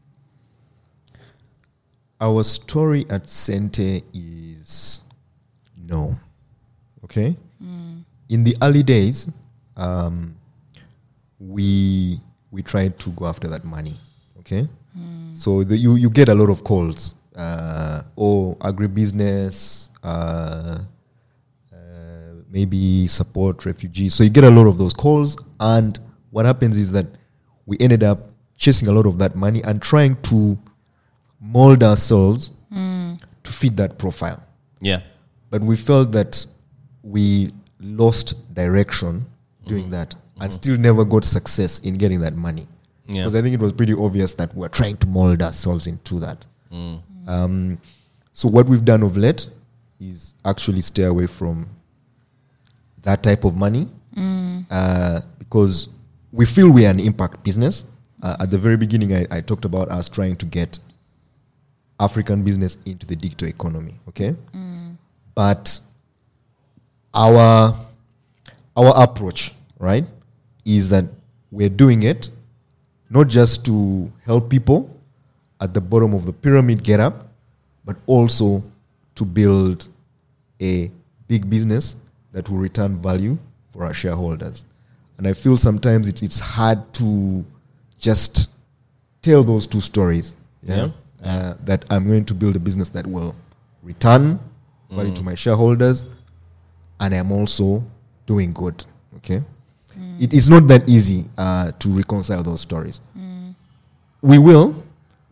S3: Our story at Xente is no. Okay? In the early days, um, we we tried to go after that money. Okay? So the, you, you get a lot of calls. Uh, oh, agribusiness, uh, uh, maybe support refugees. So you get a lot of those calls. And what happens is that we ended up chasing a lot of that money and trying to mold ourselves to fit that profile.
S1: Yeah.
S3: But we felt that we lost direction doing that and still never got success in getting that money.
S1: Yeah.
S3: Because I think it was pretty obvious that we're trying to mold ourselves into that. Um, so what we've done of late is actually stay away from that type of money uh, because we feel we are an impact business. Uh, at the very beginning, I, I talked about us trying to get African business into the digital economy. Okay, mm. but our our approach, right, is that we're doing it not just to help people at the bottom of the pyramid get up, but also to build a big business that will return value for our shareholders. And I feel sometimes it's, it's hard to just tell those two stories. Yeah. Uh, that I'm going to build a business that will return value to my shareholders, and I'm also doing good. Okay. It is not that easy uh, to reconcile those stories. We will,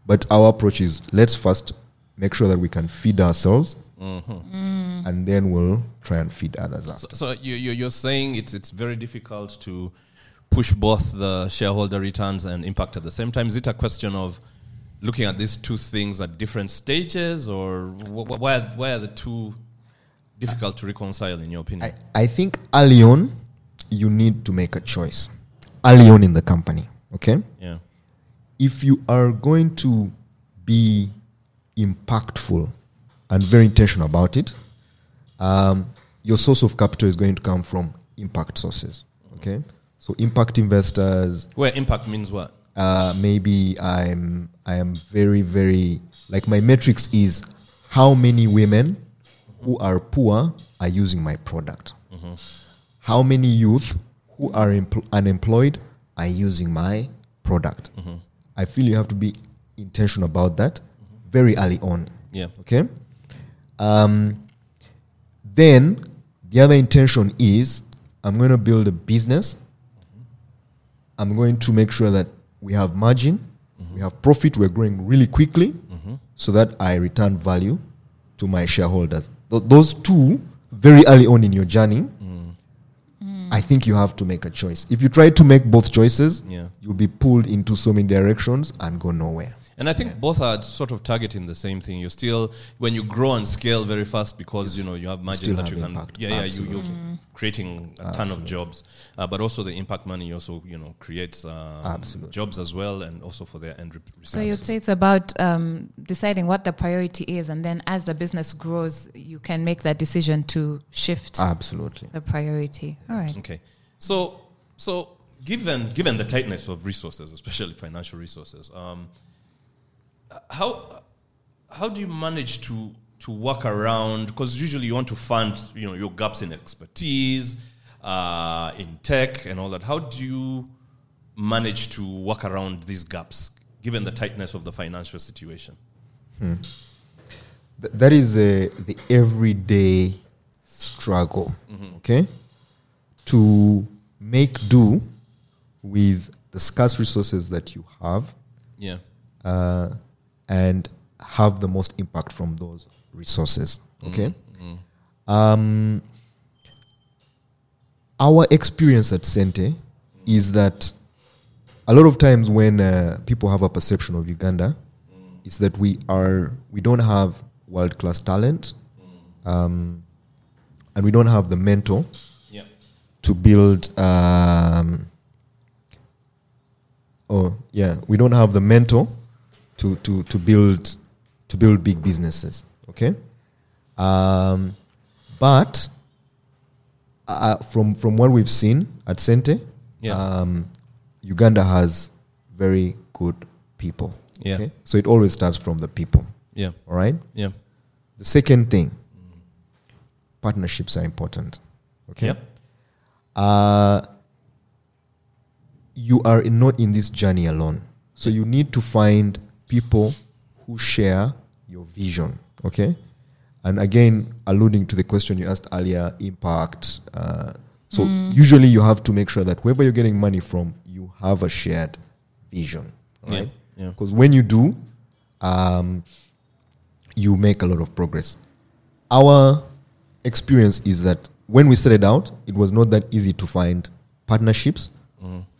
S3: but our approach is let's first make sure that we can feed ourselves, and then we'll try and feed others
S1: So,
S3: after.
S1: so you, you, you're saying it's, it's very difficult to push both the shareholder returns and impact at the same time. Is it a question of looking at these two things at different stages, or wh- wh- why, are, why are the two difficult to reconcile, in your opinion?
S3: I, I think early on, you need to make a choice. Early on in the company, okay?
S1: yeah.
S3: if you are going to be impactful and very intentional about it, um, your source of capital is going to come from impact sources. Okay, so impact investors.
S1: Where impact means what?
S3: Uh, maybe I'm I am very very like my metrics is how many women who are poor are using my product. How many youth who are empl- unemployed are using my product. I feel you have to be intentional about that very early on.
S1: Yeah.
S3: Okay. Um, then the other intention is I'm going to build a business. I'm going to make sure that we have margin We have profit. We're growing really quickly, so that I return value to my shareholders. Th- those two, very early on in your journey, I think you have to make a choice. If you try to make both choices,
S1: Yeah.
S3: you'll be pulled into so many directions and go nowhere.
S1: And I think both are sort of targeting the same thing. You're still when you grow and scale very fast because you know you have margin
S3: Still
S1: that
S3: have
S1: you can.
S3: impact.
S1: Yeah, yeah. You, you're
S3: Absolutely.
S1: creating a ton of jobs, uh, but also the impact money also you know creates um, jobs as well, and also for their end. Re-
S2: So you'd say it's about um, deciding what the priority is, and then as the business grows, you can make that decision to shift
S3: Absolutely.
S2: the priority. All right.
S1: Okay. So, so given given the tightness of resources, especially financial resources, um, how how do you manage to to work around? Because usually you want to fund, you know, your gaps in expertise, uh, in tech, and all that. How do you manage to work around these gaps, given the tightness of the financial situation?
S3: Th- that is uh, the everyday struggle okay to make do with the scarce resources that you have
S1: Yeah.
S3: uh, and have the most impact from those resources. Okay? Um, our experience at Xente is that a lot of times when uh, people have a perception of Uganda, is that we are we don't have world class talent, um, and we don't have the mentor
S1: Yeah.
S3: to build. Um, oh yeah, we don't have the mentor to to to build to build big businesses. Okay, um, but uh, from from what we've seen at Xente,
S1: Yeah.
S3: um, Uganda has very good people.
S1: Yeah.
S3: Okay, so it always starts from the people.
S1: Yeah.
S3: All right.
S1: Yeah.
S3: The second thing, partnerships are important. Okay.
S1: Yep.
S3: Uh, you are not in this journey alone. So you need to find people who share your vision. Okay. And again, alluding to the question you asked earlier, impact. Uh, so usually you have to make sure that whoever you're getting money from, you have a shared vision.
S1: Yeah.
S3: Right.
S1: Yeah.
S3: Because when you do, um, you make a lot of progress. Our experience is that when we started out, it was not that easy to find partnerships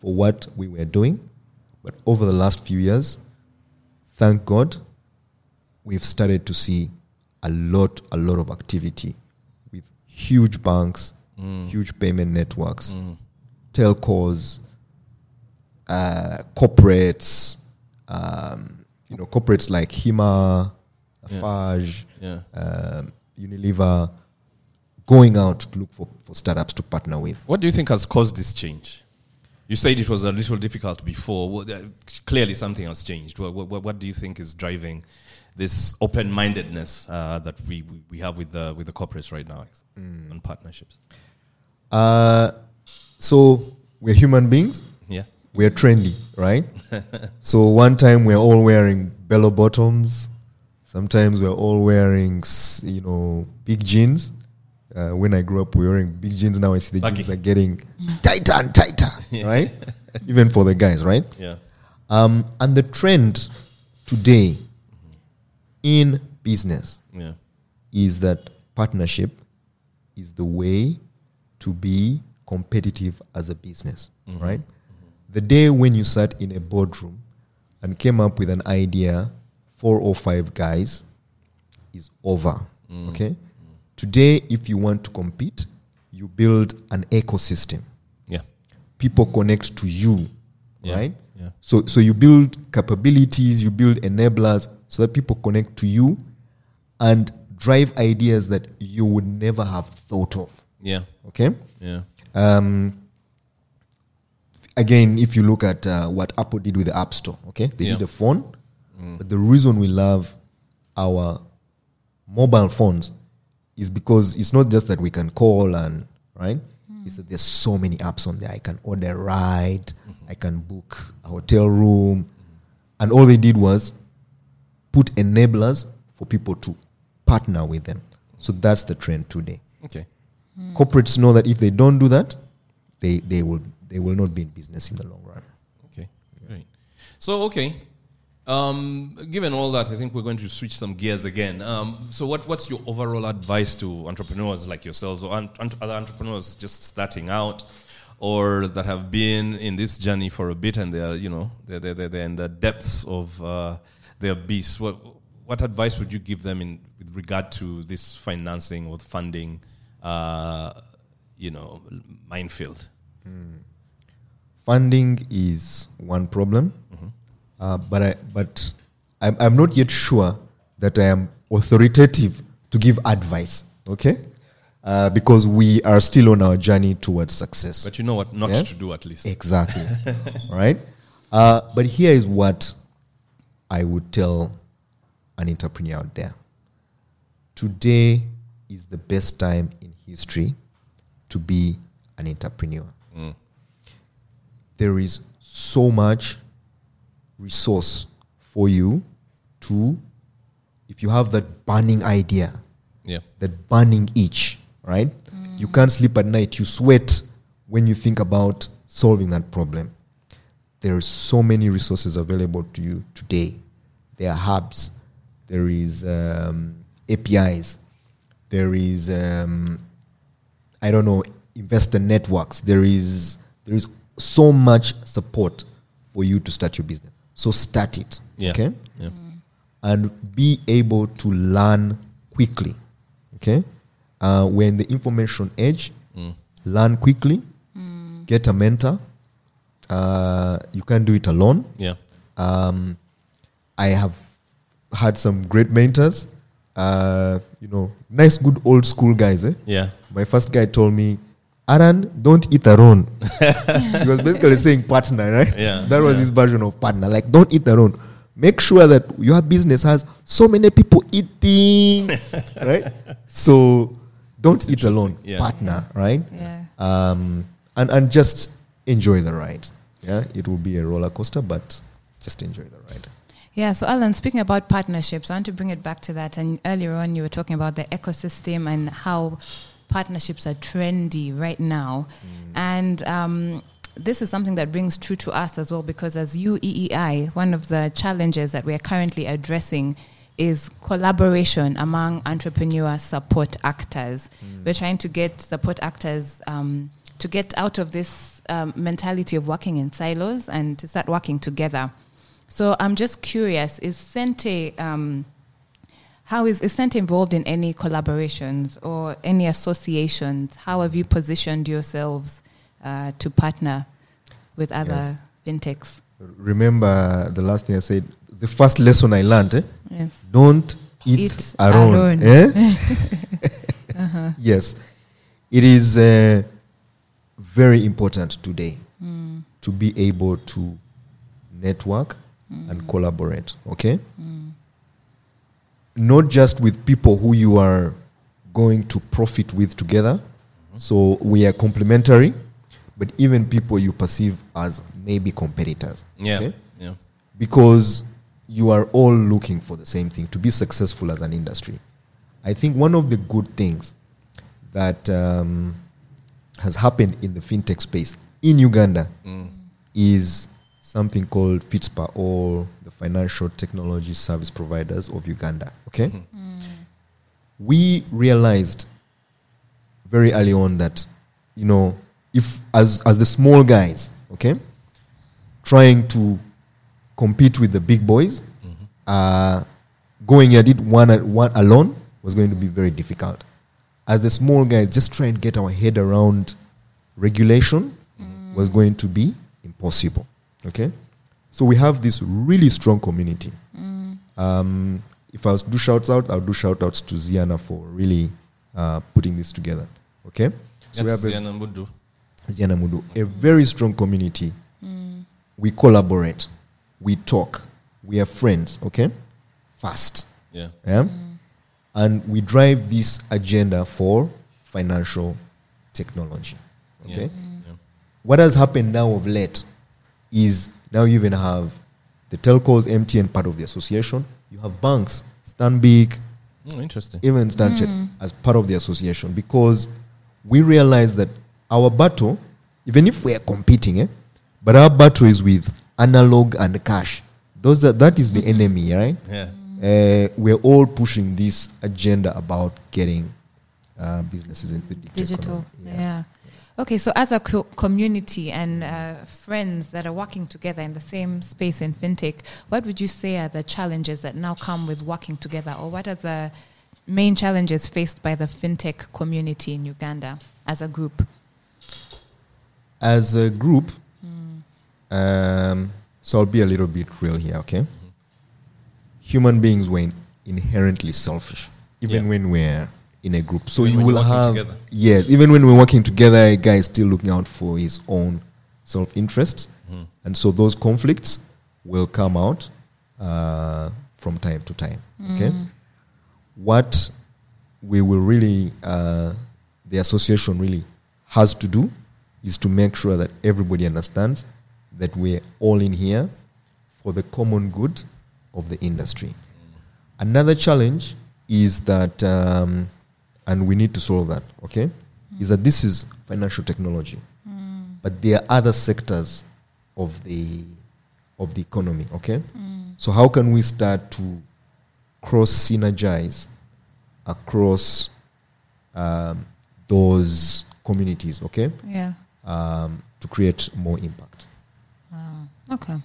S3: for what we were doing. But over the last few years, thank God, we've started to see a lot, a lot of activity with huge banks, huge payment networks, telcos, uh, corporates, um, you know, corporates like Hima,
S1: Yeah.
S3: Lafarge,
S1: Yeah.
S3: um, Unilever, going out to look for, for startups to partner with.
S1: What do you think has caused this change? You said it was a little difficult before. Well, uh, clearly, something has changed. What, what, what do you think is driving this open-mindedness uh, that we, we, have with the with the corporates right now and partnerships?
S3: Uh, so we're human beings.
S1: Yeah,
S3: We're trendy, right? so one time we're all wearing bellow bottoms. Sometimes we're all wearing, you know, big jeans. Uh, when I grew up, we were wearing big jeans. Now I see the
S1: Baggy.
S3: jeans are getting tighter and tighter, right? Even for the guys, right?
S1: yeah,
S3: Um, and the trend today in business
S1: yeah,
S3: is that partnership is the way to be competitive as a business, right? The day when you sat in a boardroom and came up with an idea, four or five guys, is over. Okay? Today, if you want to compete, you build an ecosystem.
S1: yeah,
S3: People connect to you,
S1: Yeah,
S3: right?
S1: yeah.
S3: So, so you build capabilities, you build enablers so that people connect to you and drive ideas that you would never have thought of.
S1: yeah,
S3: Okay.
S1: yeah,
S3: Um, again, if you look at uh, what Apple did with the App Store, okay, they
S1: Yeah.
S3: did a phone, but the reason we love our mobile phones is because it's not just that we can call and right. Hmm. It's that there's so many apps on there. I can order a ride, hmm. I can book a hotel room, and all they did was put enablers for people to partner with them. So that's the trend today
S1: Okay. Hmm.
S3: corporates know that if they don't do that, they, they will they will not be in business in the long run.
S1: Okay, great. So, okay, Um, given all that, I think we're going to switch some gears again. Um, so, what, what's your overall advice to entrepreneurs like yourselves or un- other entrepreneurs just starting out, or that have been in this journey for a bit and they are, you know, they're, they're, they're in the depths of uh, their beast? What what advice would you give them in with regard to this financing or funding, uh, you know, minefield?
S3: Funding is one problem, uh, but I but I'm, I'm not yet sure that I am authoritative to give advice. Okay, uh, because we are still on our journey towards success.
S1: But you know what not
S3: Yeah.
S1: to do at least.
S3: Exactly. right? Uh, but here is what I would tell an entrepreneur out there. Today is the best time in history to be an entrepreneur. There is so much resource for you to, if you have that burning idea,
S1: Yeah.
S3: that burning itch, right? You can't sleep at night. You sweat when you think about solving that problem. There are so many resources available to you today. There are hubs. There is um, APIs. There is um, I don't know investor networks. There is there is so much support for you to start your business. So start it.
S1: Yeah.
S3: Okay
S1: Yeah.
S3: and be able to learn quickly. Okay, uh, we're in the information age. Learn quickly. Get a mentor. Uh, you can't do it alone.
S1: Yeah.
S3: Um, I have had some great mentors. Uh, you know, nice, good old school guys. Eh?
S1: Yeah.
S3: My first guy told me, Aaron, don't eat alone. he was basically saying partner, right?
S1: Yeah,
S3: That was
S1: yeah.
S3: his version of partner. Like, don't eat alone. Make sure that your business has so many people eating, right? So don't eat alone.
S1: Yeah.
S3: Partner, right?
S2: Yeah.
S3: Um, and, and just enjoy the ride. Yeah, it will be a roller coaster, but just enjoy the ride.
S2: Yeah, so Allan, speaking about partnerships, I want to bring it back to that. And earlier on, you were talking about the ecosystem and how partnerships are trendy right now. And um, this is something that rings true to us as well because, as UEEI, one of the challenges that we are currently addressing is collaboration among entrepreneur support actors. We're trying to get support actors um, to get out of this um, mentality of working in silos and to start working together. So I'm just curious: Is Xente um, how is, Xente involved in any collaborations or any associations? How have you positioned yourselves uh, to partner with other fintechs?
S3: Remember the last thing I said? The first lesson I learned, eh?
S2: Yes.
S3: don't eat,
S2: Eat
S3: alone.
S2: alone.
S3: eh? Yes. It is uh, very important today to be able to network and collaborate, okay? Not just with people who you are going to profit with together. So we are complementary, but even people you perceive as maybe competitors.
S1: Yeah.
S3: okay?
S1: Yeah.
S3: because you are all looking for the same thing to be successful as an industry. I think one of the good things that um, has happened in the fintech space in Uganda is something called FITSPA or Financial Technology Service Providers of Uganda. Okay, mm-hmm. mm. we realized very early on that you know if as as the small guys, okay, trying to compete with the big boys, mm-hmm. uh, going at it one at one alone was going to be very difficult. As the small guys, just trying to get our head around regulation mm. was going to be impossible. Okay, so we have this really strong community. Um, if I was to do shouts out, I'll do shout outs to Ziana for really uh, putting this together. Okay, so
S1: That's
S3: we have
S1: Ziana Mudu.
S3: Ziana Mudu, a very strong community. We collaborate, we talk, we are friends, okay? Fast.
S1: Yeah.
S3: Yeah? And we drive this agenda for financial technology.
S1: Yeah.
S3: Okay?
S1: Yeah.
S3: What has happened now of late is now you even have the telcos, MTN part of the association. You have banks, Stanbic,
S1: Oh, interesting.
S3: even Stanchart as part of the association because we realize that our battle, even if we are competing, eh, but our battle is with analog and cash. Those are, that is the enemy, right?
S1: Yeah.
S3: Uh, we're all pushing this agenda about getting uh, businesses into the
S4: digital.
S3: economy.
S4: Yeah. Okay, so as a co- community and uh, friends that are working together in the same space in fintech, what would you say are the challenges that now come with working together, or what are the main challenges faced by the fintech community in Uganda as a group?
S3: As a group, um, so I'll be a little bit real here, okay? Human beings were in- inherently selfish, even
S1: Yeah.
S3: when we're in a group. So
S1: Even
S3: you will have,
S1: together.
S3: yes, even when we're working together, a guy is still looking out for his own self interests.
S1: Mm-hmm.
S3: And so those conflicts will come out uh, from time to time, okay? What we will really, uh, the association really has to do is to make sure that everybody understands that we're all in here for the common good of the industry. Another challenge is that, um, and we need to solve that, okay, is that this is financial technology, but there are other sectors of the of the economy, okay. So how can we start to cross synergize across um, those communities, okay,
S4: Yeah.
S3: um, to create more impact?
S4: Okay.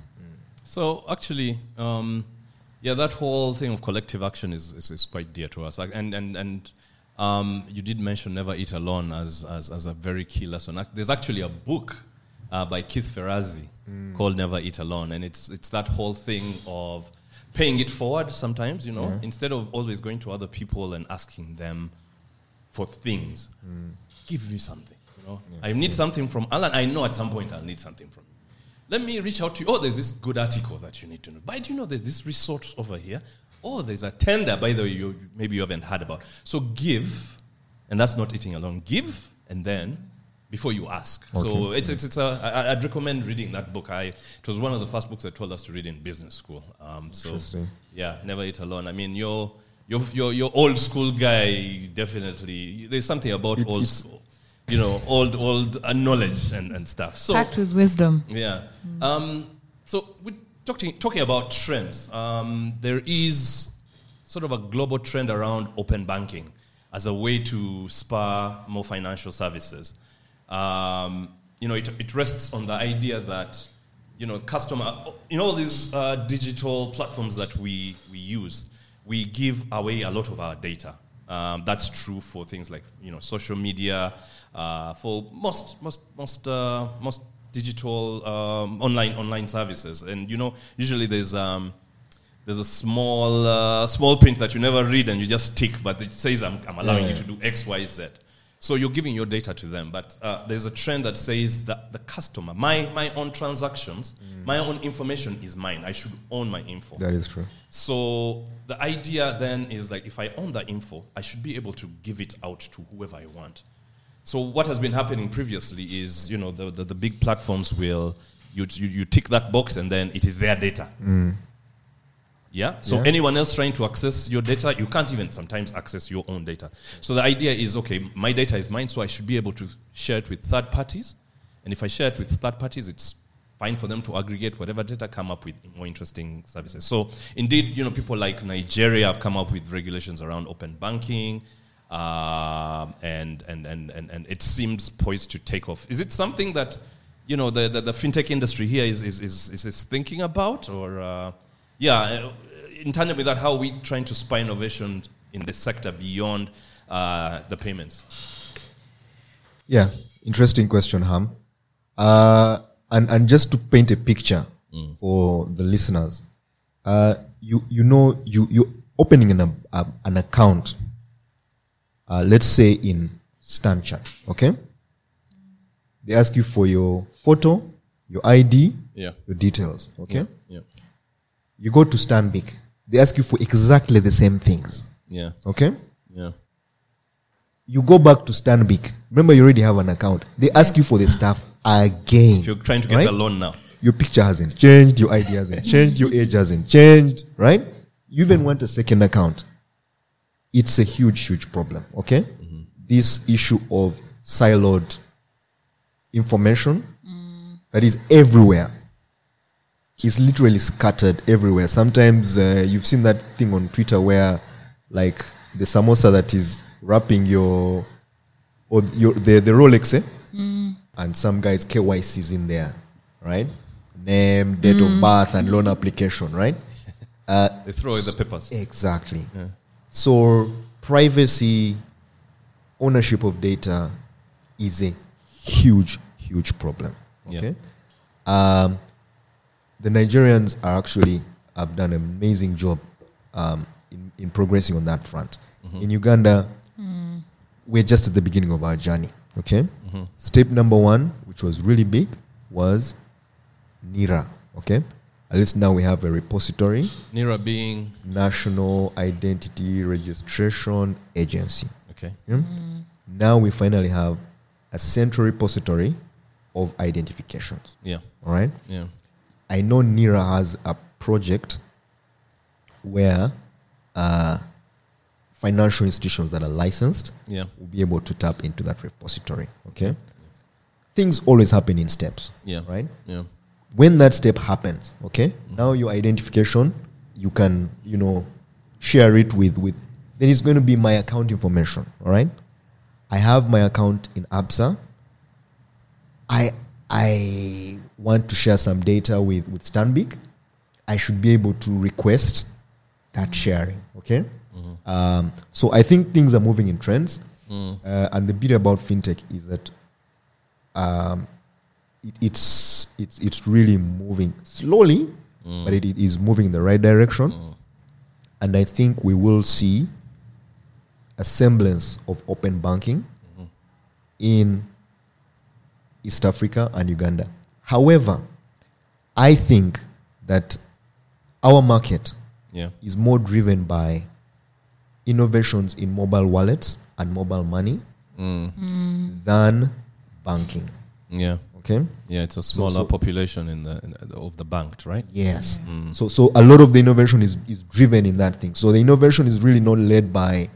S1: So actually, um, yeah, that whole thing of collective action is, is, is quite dear to us. Like, and and and um, you did mention never eat alone as, as as a very key lesson. There's actually a book uh, by Keith Ferrazzi called Never Eat Alone, and it's it's that whole thing of paying it forward. Sometimes, you know, instead of always going to other people and asking them for things, give me something. You know, I need something from Allan. I know at some point I'll need something from you. Let me reach out to you. Oh, there's this good article that you need to know. But do you know there's this resource over here? Oh, there's a tender, by the way, you, maybe you haven't heard about. So give, and that's not eating alone. Give, and then before you ask. So it's, it's, it's a, I, I'd recommend reading that book. I, it was one of the first books I told us to read in business school. Um, so,
S3: Interesting.
S1: yeah, never eat alone. I mean, your, your, your, your old school guy, definitely, there's something about
S3: It-
S1: old school. You know, old, old uh, knowledge and, and stuff. So,
S4: Packed with wisdom.
S1: yeah. Um, so we're talking, talking about trends. Um, there is sort of a global trend around open banking as a way to spur more financial services. Um, you know, it, it rests on the idea that, you know, customer, in all these uh, digital platforms that we, we use, we give away a lot of our data. Um, that's true for things like you know social media, uh, for most most most uh, most digital um, online online services, and you know usually there's um, there's a small uh, small print that you never read and you just tick, but it says I'm, I'm allowing you to do X Y Z. So you're giving your data to them, but uh, there's a trend that says that the customer, my my own transactions, my own information is mine. I should own my info.
S3: That is true.
S1: So the idea then is like if I own the info, I should be able to give it out to whoever I want. So what has been happening previously is, you know, the, the, the big platforms will, you, you, you tick that box and then it is their data. Mm. Yeah. So
S3: Yeah.
S1: anyone else trying to access your data, you can't even sometimes access your own data. So the idea is, okay, my data is mine, so I should be able to share it with third parties. And if I share it with third parties, it's fine for them to aggregate whatever data, come up with more interesting services. So indeed, you know, people like Nigeria have come up with regulations around open banking. Um, and, and, and, and, and it seems poised to take off. Is it something that you know the, the, the fintech industry here is, is, is, is, thinking about or uh, yeah uh, in tandem with that how are we trying to spur innovation in this sector beyond uh, the payments
S3: Yeah, interesting question, Ham. Uh, and and just to paint a picture for the listeners, uh, you you know you you opening an a, an account. Uh, let's say in StanChart, okay? They ask you for your photo, your ID,
S1: yeah
S3: your details, okay?
S1: yeah
S3: You go to Stanbic, they ask you for exactly the same things,
S1: yeah
S3: okay?
S1: yeah
S3: You go back to Stanbic. Remember, you already have an account. They ask you for the stuff again.
S1: if you're trying to get
S3: right?
S1: a loan now
S3: Your picture hasn't changed, your ID hasn't changed, your age hasn't changed, right? You even want a second account. It's a huge, huge problem, okay? This issue of siloed information that is everywhere. is literally scattered everywhere. Sometimes uh, you've seen that thing on Twitter where, like, the samosa that is wrapping your or your the the Rolex, eh? and some guys KYC is in there, right? Name, date of birth, and loan application, right? Uh,
S1: They throw in the papers.
S3: Exactly. So privacy, ownership of data is a huge, huge problem.
S1: Yeah.
S3: Okay. Um, the Nigerians are actually have done an amazing job um, in, in progressing on that front. In Uganda, we're just at the beginning of our journey. Okay. Step number one, which was really big, was NIRA. Okay. At least now we have a repository
S1: Nira being
S3: National Identity Registration Agency.
S1: okay.
S3: Yeah? Now we finally have a central repository of identifications.
S1: Yeah.
S3: All right.
S1: Yeah.
S3: I know NIRA has a project where uh, financial institutions that are licensed
S1: Yeah.
S3: will be able to tap into that repository. Okay. Things always happen in steps.
S1: Yeah.
S3: Right
S1: Yeah.
S3: When that step happens okay now your identification you can you know share it with with then it's going to be my account information all right? I have my account in absa. I i want to share some data with with stanbic. I should be able to request that sharing okay? Um, so i think things are moving in trends. Uh, and the beauty about fintech is that um, it, it's it's it's really moving slowly, mm. but it, it is moving in the right direction. Mm. And I think we will see a semblance of open banking mm-hmm. in East Africa and Uganda. However, I think that our market
S1: Yeah.
S3: is more driven by innovations in mobile wallets and mobile money mm. than banking.
S1: Yeah.
S3: Okay.
S1: Yeah. It's a smaller
S3: so-
S1: population in the, in the of the banked, right?
S3: Yes. Mm. So so a lot of the innovation is, is driven in that thing. So the innovation is really not led by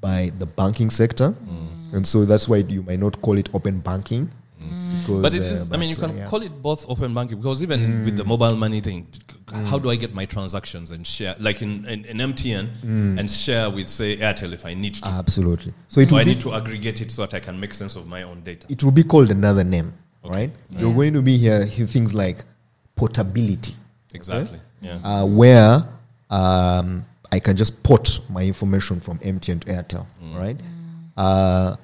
S3: by the banking sector, mm. and so that's why you might not call it open banking. Mm. Because,
S1: But it
S3: uh,
S1: is. I mean, you
S3: but, uh,
S1: can
S3: yeah.
S1: call it both open banking because even with the mobile money thing, how do I get my transactions and share, like in, in, in MTN, and share with say Airtel if I need to?
S3: absolutely. So it will
S1: I need to aggregate it so that I can make sense of my own data?
S3: it will be called another name,
S1: Okay.
S3: right? You're going to be here things like portability,
S1: Exactly. Yeah.
S3: uh, where um, I can just port my information from MTN to Airtel, right? Uh,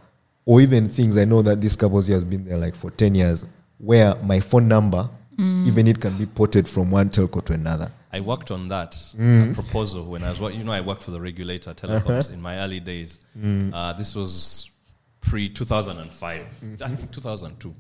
S3: or even things I know that this Kabosi has been there like for 10 years, where my phone number, even it can be ported from one telco to another.
S1: I worked on that uh, proposal when I was, wor- you know, I worked for the regulator telecoms in my early days. Uh, this was pre 2005, I think 2002.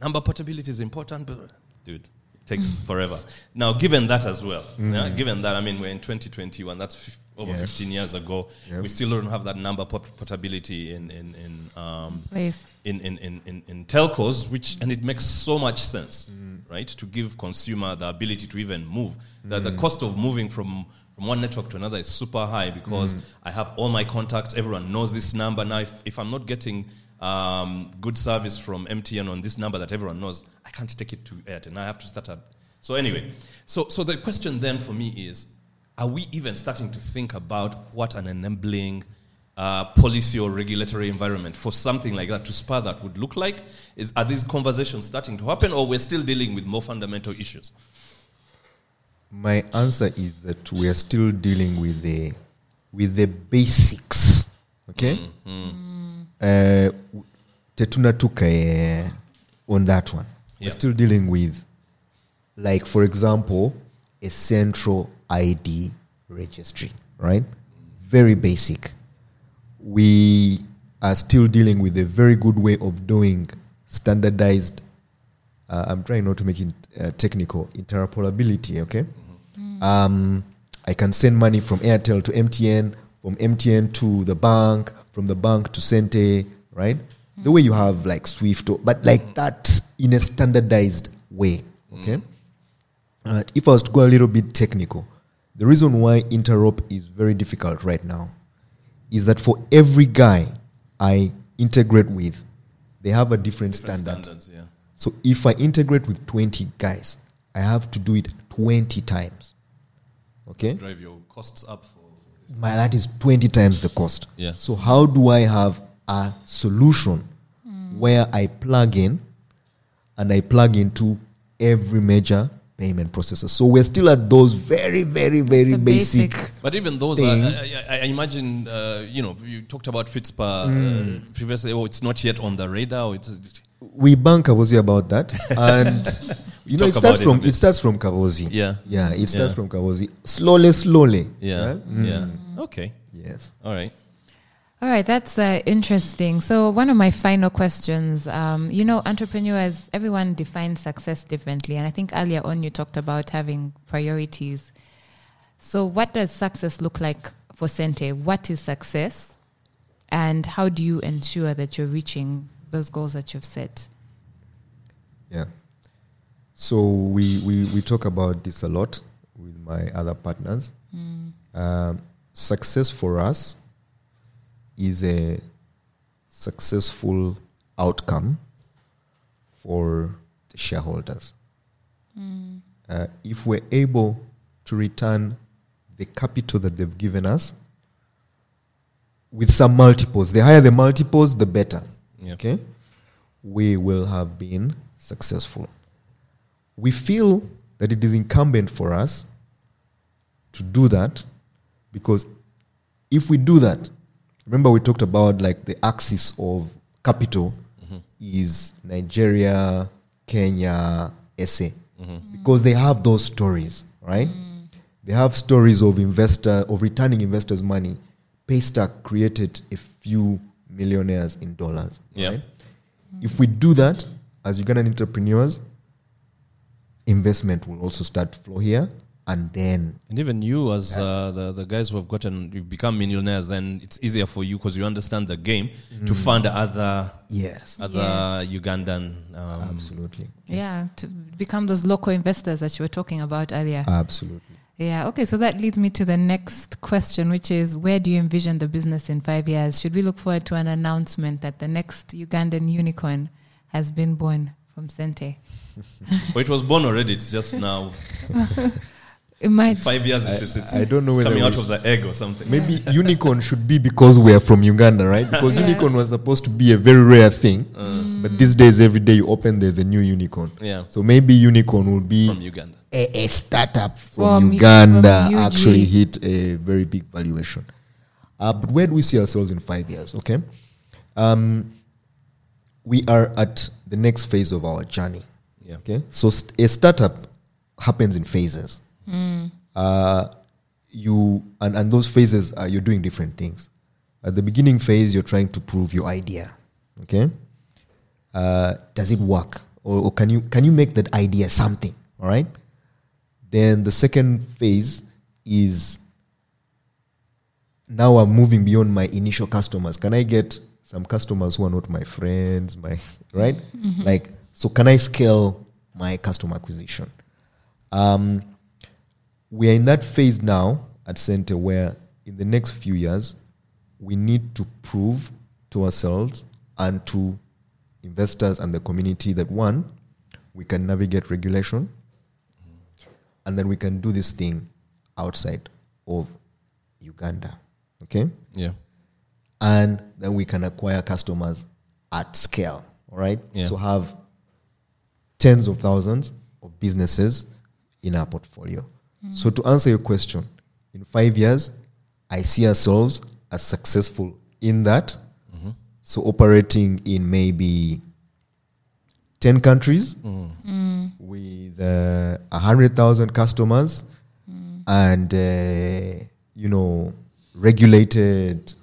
S1: Number portability is important, but dude, it takes forever. Now, given that as well, yeah, mm-hmm. given that, I mean, we're in 2021, that's fif- over
S3: Yeah.
S1: 15 years ago.
S3: Yep.
S1: We still don't have that number port- portability in, in, in um, in, in, in, in, in telcos, which and it makes so much sense, mm. right? To give consumer the ability to even move. The, the mm. cost of moving from, from one network to another is super high because mm. I have all my contacts, everyone knows this number. Now, if, if I'm not getting um, good service from MTN on this number that everyone knows, I can't take it to Airtel. Now I have to start at. So anyway, so so the question then for me is, are we even starting to think about what an enabling uh, policy or regulatory environment for something like that to spur that would look like? Is are these conversations starting to happen, or we're still dealing with more fundamental issues?
S3: My answer is that we are still dealing with the with the basics. Okay. Uh, Tetuna took uh, on that one.
S1: Yeah.
S3: We're still dealing with, like for example, a central ID registry. Right. Very basic. We are still dealing with a very good way of doing standardized uh, I'm trying not to make it uh, technical, interoperability, okay? Um, I can send money from Airtel to MTN, from MTN to the bank, from the bank to Xente, right? The way you have like Swift, but like that in a standardized way, okay? Uh, if I was to go a little bit technical, the reason why interop is very difficult right now is that for every guy I integrate with, they have a different,
S1: Different
S3: standard.
S1: standards, yeah.
S3: So if I integrate with 20 guys, I have to do it 20 times. Okay?
S1: Drive your costs up. For
S3: My, that is 20 times the cost.
S1: Yeah.
S3: So, how do I have a solution where I plug in and I plug into every major payment processor? So, we're still at those very, very, very
S4: The
S3: basic.
S4: basics.
S1: But even those,
S3: Things.
S1: are, I, I, I imagine, uh, you know, you talked about FITSPA
S3: Hmm.
S1: uh, previously. Oh, it's not yet on the radar. Or it's,
S3: We bank Kavozi about that. And, you know, it starts
S1: about it
S3: from, it starts from Kavozi.
S1: yeah,
S3: Yeah, it starts
S1: Yeah.
S3: from Kavozi. Slowly, slowly.
S1: yeah,
S3: right?
S1: yeah. Okay,
S3: Yes.
S1: all right.
S4: All right, that's uh, interesting. So, one of my final questions um, you know, entrepreneurs, everyone defines success differently. And I think earlier on you talked about having priorities. So, what does success look like for Xente? What is success? And how do you ensure that you're reaching those goals that you've set?
S3: Yeah. So we, we, we talk about this a lot with my other partners. Um, success for us is a successful outcome for the shareholders. Uh, if we're able to return the capital that they've given us with some multiples, the higher the multiples, the better.
S1: Yeah.
S3: Okay? We will have been successful. We feel that it is incumbent for us to do that because if we do that, remember we talked about like the axis of capital mm-hmm. is Nigeria, Kenya, SA, mm-hmm. because they have those stories, right? Mm. They have stories of investor of returning investors' money. Paystack created a few millionaires in dollars.
S1: Yeah.
S3: Right? If we do that as Ugandan entrepreneurs, investment will also start to flow here, and then
S1: And even you, as uh, the the guys who have gotten, you become millionaires, then it's easier for you because you understand the game to fund other
S3: yes,
S1: other Ugandan. Um,
S3: absolutely,
S4: Yeah, to become those local investors that you were talking about earlier.
S3: absolutely.
S4: Yeah, okay, so that leads me to the next question, which is where do you envision the business in five years? Should we look forward to an announcement that the next Ugandan unicorn has been born from Xente?
S1: but it was born already. It's just now
S4: It might.
S1: five years. It's, it's, it's,
S3: I don't know
S1: it's
S3: whether
S1: coming out of the egg or something.
S3: Maybe unicorn should be because we are from Uganda, right? Because
S4: Yeah.
S3: unicorn was supposed to be a very rare thing, but these days, every day you open, there's a new unicorn.
S1: Yeah,
S3: So maybe unicorn will be
S1: from Uganda.
S3: a, a startup from,
S4: From-
S3: Uganda
S4: from
S3: actually hit a very big valuation. Uh, but where do we see ourselves in five years? Okay, um, we are at the next phase of our journey.
S1: Yeah.
S3: Okay, so st- a startup happens in phases. Uh, you and, and those phases are you're doing different things. At the beginning phase, you're trying to prove your idea. Okay, uh, does it work, or, or can you can you make that idea something? All right. Then the second phase is now I'm moving beyond my initial customers. Can I get some customers who are not my friends, my right? Like, so can I scale my customer acquisition? Um, we are in that phase now at Xente where in the next few years we need to prove to ourselves and to investors and the community that one, we can navigate regulation and then we can do this thing outside of Uganda. Okay?
S1: Yeah,
S3: And then we can acquire customers at scale. All right?
S1: Yeah.
S3: So have tens of thousands of businesses in our portfolio. Hmm. So to answer your question, in five years, I see ourselves as successful in that. Mm-hmm. So operating in maybe 10 countries mm-hmm. hmm. with uh, 100,000 customers hmm. and, uh, you know, regulated,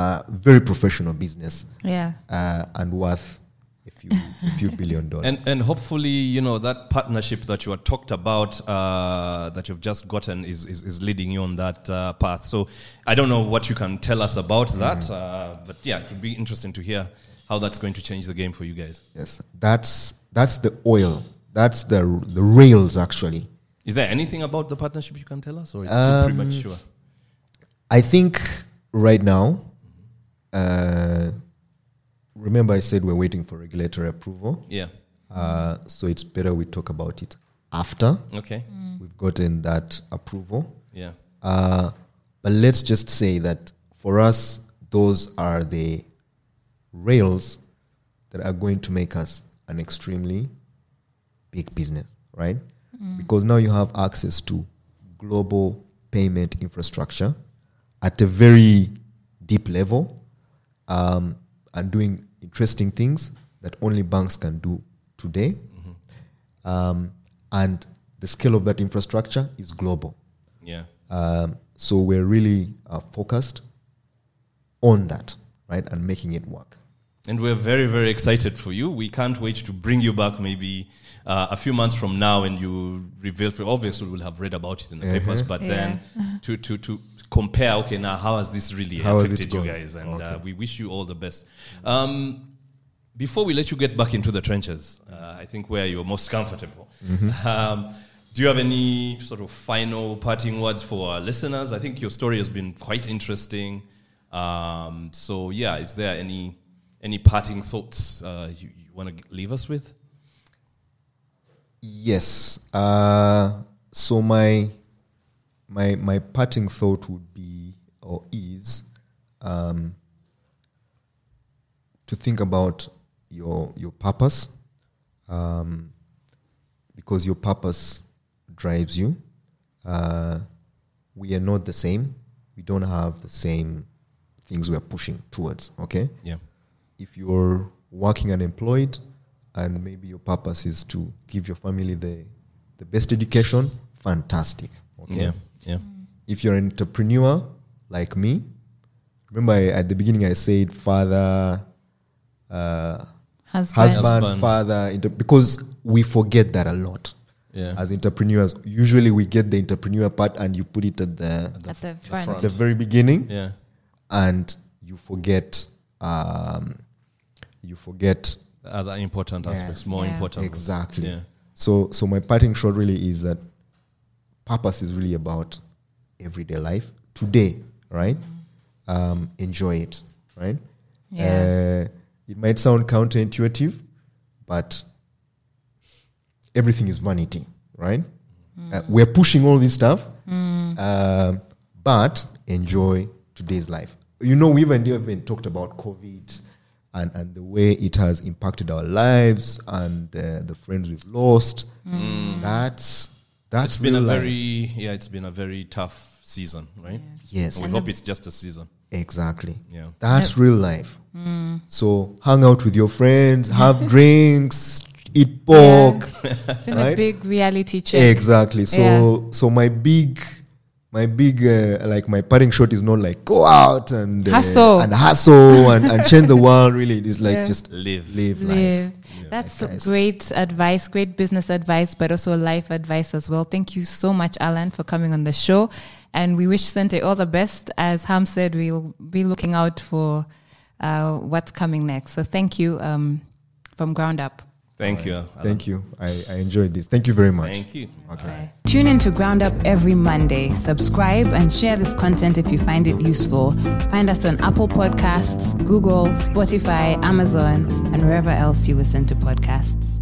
S3: uh, very professional business
S4: Yeah.
S3: uh, and worth a few, a few billion dollars.
S1: and and hopefully you know that partnership that you had talked about uh, that you've just gotten is, is is leading you on that uh, path. So I don't know what you can tell us about that, uh, but yeah, it would be interesting to hear how that's going to change the game for you guys.
S3: yes, that's, that's the oil. That's the, the rails, actually.
S1: Is there anything about the partnership you can tell us, or it's
S3: Um,
S1: too premature?
S3: I think right now, uh, remember I said we're waiting for regulatory approval.
S1: Yeah,
S3: Uh, so it's better we talk about it after
S1: Okay.
S3: we've gotten that approval.
S1: Yeah.
S3: Uh, but let's just say that for us, those are the rails that are going to make us an extremely big business, right? Because now you have access to global payment infrastructure at a very deep level um, and doing interesting things that only banks can do today. Um, and the scale of that infrastructure is global.
S1: Yeah.
S3: Um, so we're really uh, focused on that, right, and making it work.
S1: And we're very, very excited for you. We can't wait to bring you back maybe uh, a few months from now and you reveal, for obviously we'll have read about it in the papers, but then to, to, to compare, okay, now how has this really
S3: How
S1: affected you guys? And uh, we wish you all the best. Um, before we let you get back into the trenches, uh, I think where you're most comfortable,
S3: Mm-hmm.
S1: um, do you have any sort of final parting words for our listeners? I think your story has been quite interesting. Um, so, yeah, is there any any parting thoughts uh, you, you want to leave us with?
S3: Yes. Uh, so my my my parting thought would be or is um, to think about your your purpose, um, because your purpose drives you. Uh, we are not the same. We don't have the same things we are pushing towards. Okay
S1: Yeah.
S3: if you're working unemployed and maybe your purpose is to give your family the, the best education, fantastic. Okay.
S1: Yeah. Yeah.
S3: If you're an entrepreneur like me, remember I, at the beginning I said father, uh,
S4: Husband.
S3: husband,
S1: Husband.
S3: father, inter- because we forget that a lot.
S1: Yeah.
S3: As entrepreneurs, usually we get the entrepreneur part and you put it at the,
S4: at the front.
S1: front.
S3: the very beginning
S1: Yeah.
S3: and you forget um, you forget
S1: The other important aspects, more
S4: Yeah.
S1: important.
S3: exactly
S1: Yeah.
S3: so so my parting shot really is that purpose is really about everyday life. Today right? Um, enjoy it right?
S4: Yeah.
S3: uh, it might sound counterintuitive but everything is vanity right? Uh, we're pushing all this stuff um, but enjoy today's life. You know we even talked about covid and, and the way it has impacted our lives and uh, the friends we've lost. That's that's
S1: It's been a
S3: real life.
S1: very yeah, it's been a very tough season, right?
S3: yes
S1: We
S4: And
S1: hope it's just a season.
S3: exactly
S1: Yeah.
S3: that's real life mm. so hang out with your friends have drinks eat pork
S4: It's been a big reality check.
S3: Exactly. So so my big my big uh, like my parting shot is not like go out and uh,
S4: Hustle.
S3: and hustle and, and change the world. Really, it is like
S4: Yeah.
S3: just
S1: Live.
S3: live, life.
S4: Live. That's
S3: Guys.
S4: great advice, great business advice, but also life advice as well. Thank you so much, Allan, for coming on the show. And we wish Xente all the best. As Ham said, we'll be looking out for uh, what's coming next. So thank you um, from ground up.
S1: Thank you. Allan.
S3: Thank you. I, I enjoyed this. Thank you very much.
S1: Thank you.
S4: Okay.
S2: Tune in to Ground Up every Monday. Subscribe and share this content if you find it useful. Find us on Apple Podcasts, Google, Spotify, Amazon, and wherever else you listen to podcasts.